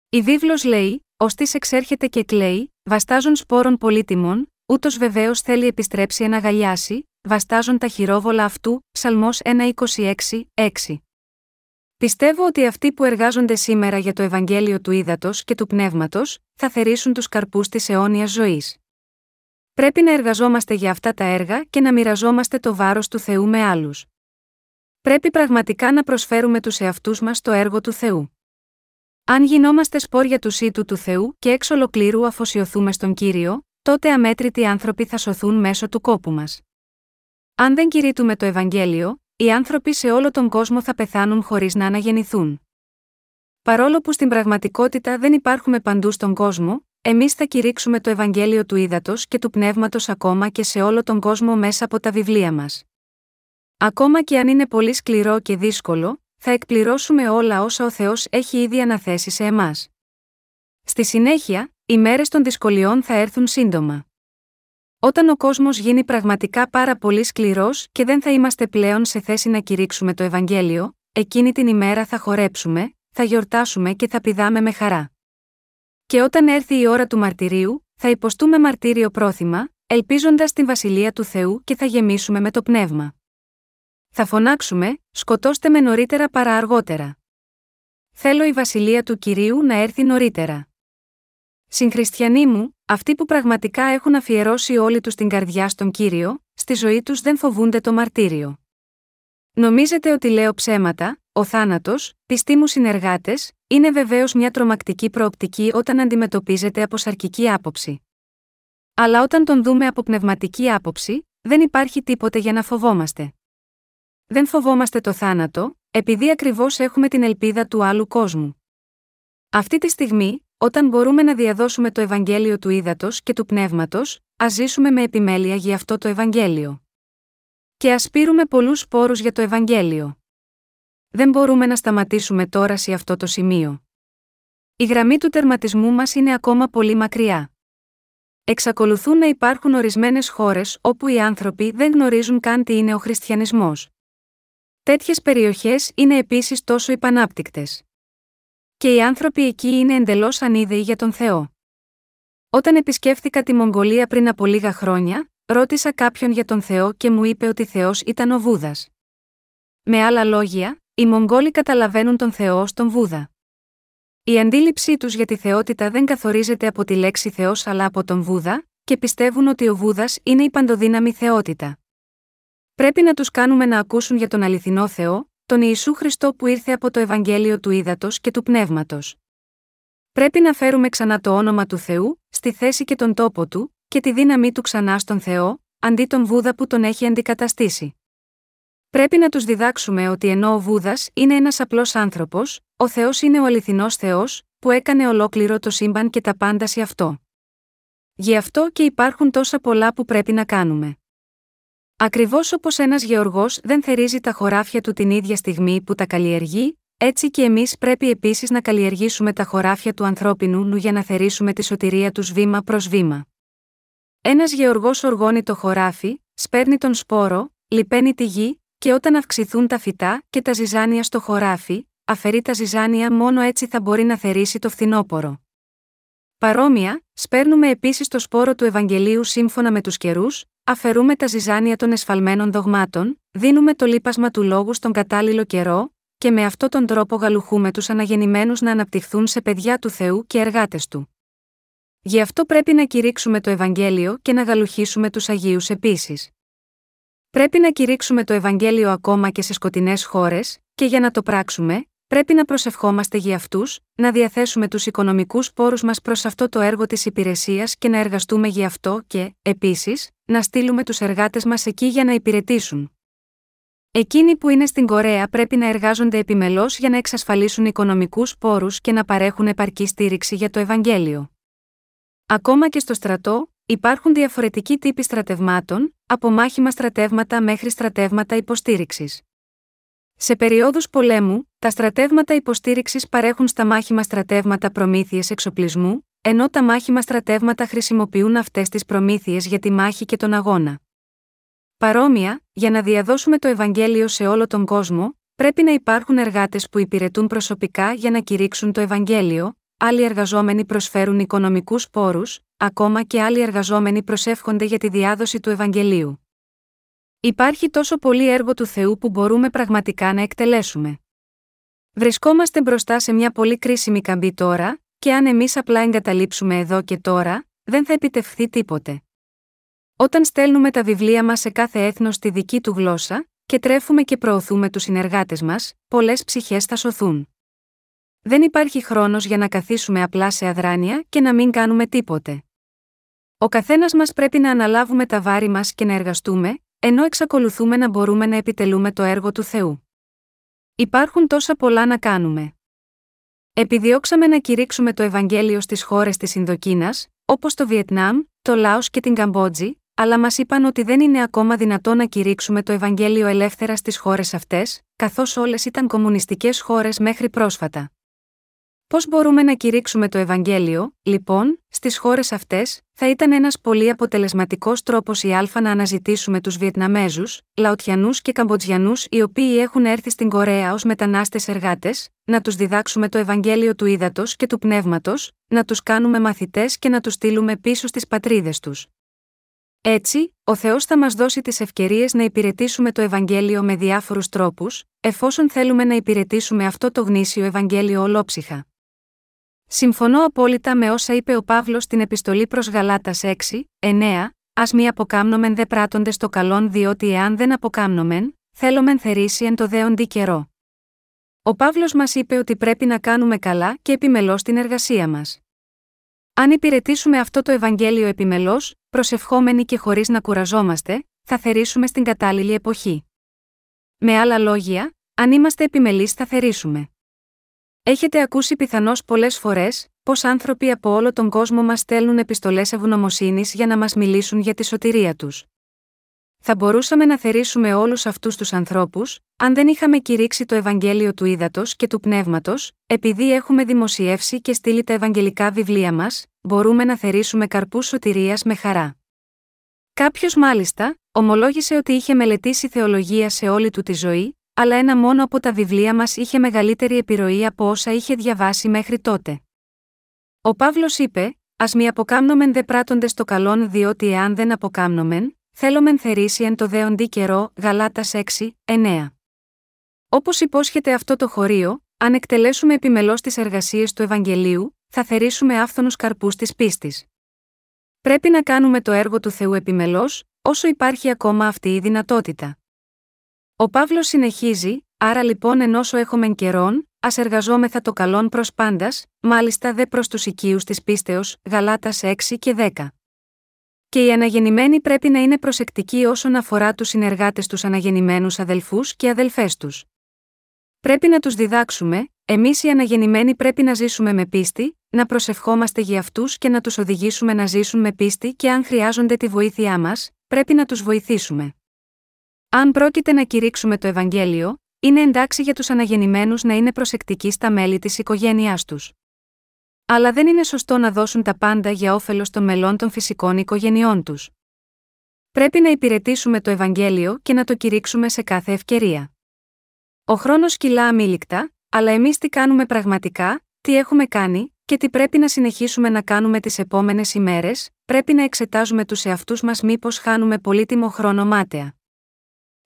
S1: Η βίβλος λέει: Ω της εξέρχεται και κλαίει, βαστάζουν σπόρων πολύτιμων, ούτως βεβαίως θέλει επιστρέψει να γαλιάσει, βαστάζουν τα χειρόβολα αυτού, Ψαλμός 1.26, 6. Πιστεύω ότι αυτοί που εργάζονται σήμερα για το Ευαγγέλιο του ύδατο και του πνεύματος, θα θερήσουν τους καρπούς της αιώνιας ζωής. Πρέπει να εργαζόμαστε για αυτά τα έργα και να μοιραζόμαστε το βάρος του Θεού με άλλους. Πρέπει πραγματικά να προσφέρουμε τους εαυτούς μας το έργο του Θεού. Αν γινόμαστε σπόρια του σύτου του Θεού και εξ ολοκλήρου αφοσιωθούμε στον κύριο, τότε αμέτρητοι άνθρωποι θα σωθούν μέσω του κόπου μας. Αν δεν κηρύττουμε το Ευαγγέλιο, οι άνθρωποι σε όλο τον κόσμο θα πεθάνουν χωρίς να αναγεννηθούν. Παρόλο που στην πραγματικότητα δεν υπάρχουμε παντού στον κόσμο, Εμείς θα κηρύξουμε το Ευαγγέλιο του Ήδατος και του Πνεύματος ακόμα και σε όλο τον κόσμο μέσα από τα βιβλία μας. Ακόμα και αν είναι πολύ σκληρό και δύσκολο, θα εκπληρώσουμε όλα όσα ο Θεός έχει ήδη αναθέσει σε εμάς. Στη συνέχεια, οι μέρες των δυσκολιών θα έρθουν σύντομα. Όταν ο κόσμος γίνει πραγματικά πάρα πολύ σκληρός και δεν θα είμαστε πλέον σε θέση να κηρύξουμε το Ευαγγέλιο, εκείνη την ημέρα θα χορέψουμε, θα γιορτάσουμε και θα πηδάμε με χαρά. Και όταν έρθει η ώρα του μαρτυρίου, θα υποστούμε μαρτύριο πρόθυμα, ελπίζοντας την βασιλεία του Θεού και θα γεμίσουμε με το πνεύμα. Θα φωνάξουμε, σκοτώστε με νωρίτερα παρά αργότερα. Θέλω η βασιλεία του κυρίου να έρθει νωρίτερα. Συγχριστιανοί μου, αυτοί που πραγματικά έχουν αφιερώσει όλοι τους την καρδιά στον κύριο, στη ζωή τους δεν φοβούνται το μαρτύριο. Νομίζετε ότι λέω ψέματα, ο θάνατος, πιστοί μου συνεργάτες, είναι βεβαίως μια τρομακτική προοπτική όταν αντιμετωπίζεται από σαρκική άποψη. Αλλά όταν τον δούμε από πνευματική άποψη, δεν υπάρχει τίποτε για να φοβόμαστε. Δεν φοβόμαστε το θάνατο, επειδή ακριβώς έχουμε την ελπίδα του άλλου κόσμου. Αυτή τη στιγμή, όταν μπορούμε να διαδώσουμε το Ευαγγέλιο του ύδατο και του πνεύματος, ας ζήσουμε με επιμέλεια για αυτό το Ευαγγέλιο. Και ας πείρουμε πολλούς πόρους για το Ευαγγέλιο. Δεν μπορούμε να σταματήσουμε τώρα σε αυτό το σημείο. Η γραμμή του τερματισμού μας είναι ακόμα πολύ μακριά. Εξακολουθούν να υπάρχουν ορισμένες χώρες όπου οι άνθρωποι δεν γνωρίζουν καν τι είναι ο χριστιανισμός. Τέτοιες περιοχές είναι επίσης τόσο υπανάπτυκτες. Και οι άνθρωποι εκεί είναι εντελώς ανίδεοι για τον Θεό. Όταν επισκέφθηκα τη Μογγολία πριν από λίγα χρόνια, ρώτησα κάποιον για τον Θεό και μου είπε ότι Θεός ήταν ο Βούδας. Με άλλα λόγια, οι Μογγόλοι καταλαβαίνουν τον Θεό ως τον Βούδα. Η αντίληψή τους για τη θεότητα δεν καθορίζεται από τη λέξη Θεός αλλά από τον Βούδα, και πιστεύουν ότι ο Βούδας είναι η παντοδύναμη θεότητα. Πρέπει να τους κάνουμε να ακούσουν για τον αληθινό Θεό, τον Ιησού Χριστό που ήρθε από το Ευαγγέλιο του Ήδατος και του Πνεύματος. Πρέπει να φέρουμε ξανά το όνομα του Θεού, στη θέση και τον τόπο του, και τη δύναμή του ξανά στον Θεό, αντί τον Βούδα που τον έχει αντικαταστήσει. Πρέπει να τους διδάξουμε ότι ενώ ο Βούδας είναι ένας απλός άνθρωπος, ο Θεός είναι ο αληθινός Θεός, που έκανε ολόκληρο το σύμπαν και τα πάντα σε αυτό. Γι' αυτό και υπάρχουν τόσα πολλά που πρέπει να κάνουμε. Ακριβώς όπως ένας γεωργός δεν θερίζει τα χωράφια του την ίδια στιγμή που τα καλλιεργεί, έτσι και εμείς πρέπει επίσης να καλλιεργήσουμε τα χωράφια του ανθρώπινου νου για να θερήσουμε τη σωτηρία του βήμα προς βήμα. Ένας γεωργός οργώνει το χωράφι, σπέρνει τον σπόρο, λιπαίνει τη γη, και όταν αυξηθούν τα φυτά και τα ζυζάνια στο χωράφι, αφαιρεί τα ζυζάνια μόνο έτσι θα μπορεί να θερήσει το φθινόπωρο. Παρόμοια, σπέρνουμε επίσης το σπόρο του Ευαγγελίου σύμφωνα με τους καιρούς, αφαιρούμε τα ζυζάνια των εσφαλμένων δογμάτων, δίνουμε το λείπασμα του λόγου στον κατάλληλο καιρό, και με αυτόν τον τρόπο γαλουχούμε τους αναγεννημένους να αναπτυχθούν σε παιδιά του Θεού και εργάτες του. Γι' αυτό πρέπει να κηρύξουμε το Ευαγγέλιο και να γαλουχίσουμε τους Αγίους επίσης. Πρέπει να κηρύξουμε το Ευαγγέλιο ακόμα και σε σκοτεινές χώρες, και για να το πράξουμε, πρέπει να προσευχόμαστε για αυτούς, να διαθέσουμε τους οικονομικούς πόρους μας προς αυτό το έργο της υπηρεσίας και να εργαστούμε για αυτό και, επίσης, να στείλουμε τους εργάτες μας εκεί για να υπηρετήσουν. Εκείνοι που είναι στην Κορέα πρέπει να εργάζονται επιμελώς για να εξασφαλίσουν οικονομικούς πόρους και να παρέχουν επαρκή στήριξη για το Ευαγγέλιο. Ακόμα και στο στρατό, υπάρχουν διαφορετικοί τύποι στρατευμάτων, από μάχημα στρατεύματα μέχρι στρατεύματα υποστήριξης. Σε περιόδους πολέμου, τα στρατεύματα υποστήριξης παρέχουν στα μάχημα στρατεύματα προμήθειες εξοπλισμού, ενώ τα μάχημα στρατεύματα χρησιμοποιούν αυτές τις προμήθειες για τη μάχη και τον αγώνα. Παρόμοια, για να διαδώσουμε το Ευαγγέλιο σε όλο τον κόσμο, πρέπει να υπάρχουν εργάτες που υπηρετούν προσωπικά για να κηρύξουν το Ευαγγέλιο, άλλοι εργαζόμενοι προσφέρουν οικονομικούς πόρους, ακόμα και άλλοι εργαζόμενοι προσεύχονται για τη διάδοση του Ευαγγελίου. Υπάρχει τόσο πολύ έργο του Θεού που μπορούμε πραγματικά να εκτελέσουμε. Βρισκόμαστε μπροστά σε μια πολύ κρίσιμη καμπή τώρα, και αν εμείς απλά εγκαταλείψουμε εδώ και τώρα, δεν θα επιτευχθεί τίποτε. Όταν στέλνουμε τα βιβλία μας σε κάθε έθνος στη δική του γλώσσα, και τρέφουμε και προωθούμε τους συνεργάτες μας, πολλές ψυχές θα σωθούν. Δεν υπάρχει χρόνος για να καθίσουμε απλά σε αδράνεια και να μην κάνουμε τίποτε. Ο καθένας μας πρέπει να αναλάβουμε τα βάρη μας και να εργαστούμε, ενώ εξακολουθούμε να μπορούμε να επιτελούμε το έργο του Θεού. Υπάρχουν τόσα πολλά να κάνουμε. Επιδιώξαμε να κηρύξουμε το Ευαγγέλιο στις χώρες της Ινδοκίνας, όπως το Βιετνάμ, το Λάος και την Καμπότζη, αλλά μας είπαν ότι δεν είναι ακόμα δυνατό να κηρύξουμε το Ευαγγέλιο ελεύθερα στις χώρες αυτές, καθώς όλες ήταν κομμουνιστικές χώρες μέχρι πρόσφατα. Πώς μπορούμε να κηρύξουμε το Ευαγγέλιο, λοιπόν, στις χώρες αυτές, θα ήταν ένας πολύ αποτελεσματικός τρόπος η Α να αναζητήσουμε τους Βιετναμέζους, Λαοτιανούς και Καμποτζιανούς οι οποίοι έχουν έρθει στην Κορέα ως μετανάστες εργάτες, να τους διδάξουμε το Ευαγγέλιο του ύδατο και του πνεύματος, να τους κάνουμε μαθητές και να τους στείλουμε πίσω στις πατρίδες τους. Έτσι, ο Θεός θα μας δώσει τις ευκαιρίες να υπηρετήσουμε το Ευαγγέλιο με διάφορους τρόπους, εφόσον θέλουμε να υπηρετήσουμε αυτό το γνήσιο Ευαγγέλιο ολόψυχα. Συμφωνώ απόλυτα με όσα είπε ο Παύλος στην επιστολή προς Γαλάτα 6, 9, Α μη αποκάμνομεν δε πράττονται στο καλόν, διότι εάν δεν αποκάμνομεν, θέλομεν θερήσει εν το δέοντι καιρό. Ο Παύλος μας είπε ότι πρέπει να κάνουμε καλά και επιμελώς την εργασία μας. Αν υπηρετήσουμε αυτό το Ευαγγέλιο επιμελώς, προσευχόμενοι και χωρίς να κουραζόμαστε, θα θερήσουμε στην κατάλληλη εποχή. Με άλλα λόγια, αν είμαστε επιμελείς, θα θερήσουμε. Έχετε ακούσει πιθανώς πολλές φορές πω άνθρωποι από όλο τον κόσμο μας στέλνουν επιστολές ευγνωμοσύνης για να μας μιλήσουν για τη σωτηρία τους. Θα μπορούσαμε να θερήσουμε όλους αυτούς τους ανθρώπους, αν δεν είχαμε κηρύξει το Ευαγγέλιο του Ήδατος και του Πνεύματος, επειδή έχουμε δημοσιεύσει και στείλει τα Ευαγγελικά βιβλία μας, μπορούμε να θερήσουμε καρπούς σωτηρίας με χαρά. Κάποιος μάλιστα, ομολόγησε ότι είχε μελετήσει θεολογία σε όλη του τη ζωή, αλλά ένα μόνο από τα βιβλία μας είχε μεγαλύτερη επιρροή από όσα είχε διαβάσει μέχρι τότε. Ο Παύλος είπε: Α μη αποκάμνομεν δε πράττονται στο καλόν, διότι εάν δεν αποκάμνομεν, θέλομεν θερήσει εν το δέοντι καιρό, Γαλάτας 6, 9. Όπως υπόσχεται αυτό το χωρίο, αν εκτελέσουμε επιμελώς τις εργασίες του Ευαγγελίου, θα θερήσουμε άφθονους καρπούς της πίστης. Πρέπει να κάνουμε το έργο του Θεού επιμελώς, όσο υπάρχει ακόμα αυτή η δυνατότητα. Ο Παύλος συνεχίζει, άρα λοιπόν ενώσο έχουμε καιρόν, ας εργαζόμεθα το καλόν προς πάντας, μάλιστα δε προς τους οικείους της πίστεως, Γαλάτας 6 και 10. Και οι αναγεννημένοι πρέπει να είναι προσεκτικοί όσον αφορά τους συνεργάτες τους αναγεννημένους αδελφούς και αδελφές τους. Πρέπει να τους διδάξουμε, εμείς οι αναγεννημένοι πρέπει να ζήσουμε με πίστη, να προσευχόμαστε για αυτούς και να τους οδηγήσουμε να ζήσουν με πίστη και αν χρειάζονται τη βοήθειά μας, πρέπει να τους βοηθήσουμε. Αν πρόκειται να κηρύξουμε το Ευαγγέλιο, είναι εντάξει για τους αναγεννημένους να είναι προσεκτικοί στα μέλη της οικογένειάς τους. Αλλά δεν είναι σωστό να δώσουν τα πάντα για όφελος των μελών των φυσικών οικογενειών τους. Πρέπει να υπηρετήσουμε το Ευαγγέλιο και να το κηρύξουμε σε κάθε ευκαιρία. Ο χρόνος κυλά αμήλικτα, αλλά εμείς τι κάνουμε πραγματικά, τι έχουμε κάνει, και τι πρέπει να συνεχίσουμε να κάνουμε τις επόμενες ημέρες, πρέπει να εξετάζουμε τους εαυτούς μας μήπως χάνουμε πολύτιμο χρόνο μάταια.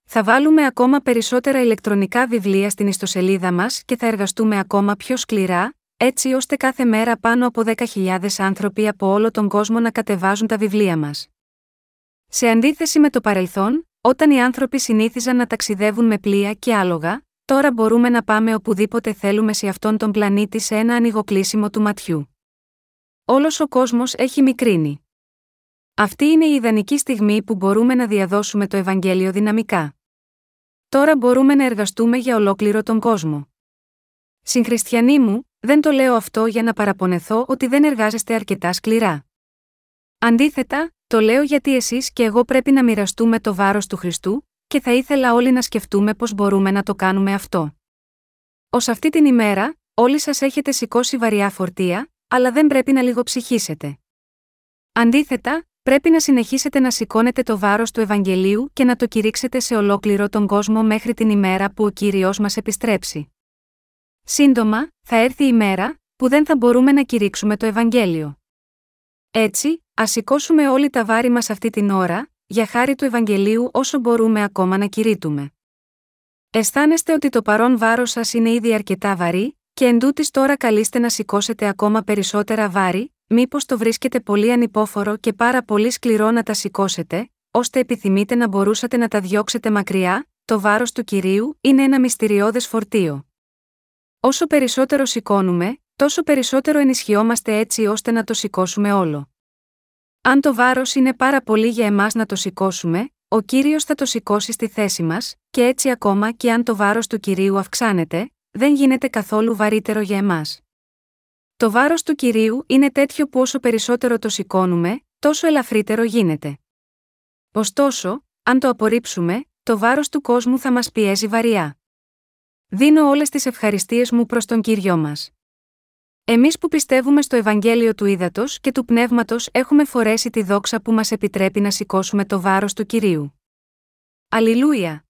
S1: Θα βάλουμε ακόμα περισσότερα ηλεκτρονικά βιβλία στην ιστοσελίδα μας και θα εργαστούμε ακόμα πιο σκληρά, έτσι ώστε κάθε μέρα πάνω από 10.000 άνθρωποι από όλο τον κόσμο να κατεβάζουν τα βιβλία μας. Σε αντίθεση με το παρελθόν, όταν οι άνθρωποι συνήθιζαν να ταξιδεύουν με πλοία και άλογα, τώρα μπορούμε να πάμε οπουδήποτε θέλουμε σε αυτόν τον πλανήτη σε ένα ανοιγοκλείσιμο του ματιού. Όλος ο κόσμος έχει μικρύνει. Αυτή είναι η ιδανική στιγμή που μπορούμε να διαδώσουμε το Ευαγγέλιο δυναμικά. Τώρα μπορούμε να εργαστούμε για ολόκληρο τον κόσμο. Συγχριστιανοί μου, δεν το λέω αυτό για να παραπονεθώ ότι δεν εργάζεστε αρκετά σκληρά. Αντίθετα, το λέω γιατί εσείς και εγώ πρέπει να μοιραστούμε το βάρος του Χριστού, και θα ήθελα όλοι να σκεφτούμε πώς μπορούμε να το κάνουμε αυτό. Ω αυτή την ημέρα, όλοι σας έχετε σηκώσει βαριά φορτία, αλλά δεν πρέπει να λιγοψυχήσετε. Αντίθετα, πρέπει να συνεχίσετε να σηκώνετε το βάρος του Ευαγγελίου και να το κηρύξετε σε ολόκληρο τον κόσμο μέχρι την ημέρα που ο κύριος μας επιστρέψει. Σύντομα, θα έρθει η ημέρα που δεν θα μπορούμε να κηρύξουμε το Ευαγγέλιο. Έτσι, ας σηκώσουμε όλοι τα βάρη μας αυτή την ώρα, για χάρη του Ευαγγελίου όσο μπορούμε ακόμα να κηρύττουμε. Αισθάνεστε ότι το παρόν βάρος σας είναι ήδη αρκετά βαρύ, και εντούτοις τώρα καλείστε να σηκώσετε ακόμα περισσότερα βάρη, μήπως το βρίσκετε πολύ ανυπόφορο και πάρα πολύ σκληρό να τα σηκώσετε, ώστε επιθυμείτε να μπορούσατε να τα διώξετε μακριά, το βάρος του κυρίου είναι ένα μυστηριώδες φορτίο. Όσο περισσότερο σηκώνουμε, τόσο περισσότερο ενισχυόμαστε έτσι ώστε να το σηκώσουμε όλο. Αν το βάρος είναι πάρα πολύ για εμάς να το σηκώσουμε, ο κύριος θα το σηκώσει στη θέση μας, και έτσι ακόμα και αν το βάρος του κυρίου αυξάνεται, δεν γίνεται καθόλου βαρύτερο για εμάς. Το βάρος του κυρίου είναι τέτοιο που όσο περισσότερο το σηκώνουμε, τόσο ελαφρύτερο γίνεται. Ωστόσο, αν το απορρίψουμε, το βάρος του κόσμου θα μας πιέζει βαριά. Δίνω όλες τις ευχαριστίες μου προς τον κύριο μας. Εμείς που πιστεύουμε στο Ευαγγέλιο του Ήδατος και του Πνεύματος έχουμε φορέσει τη δόξα που μας επιτρέπει να σηκώσουμε το βάρος του κυρίου. Αλληλούια!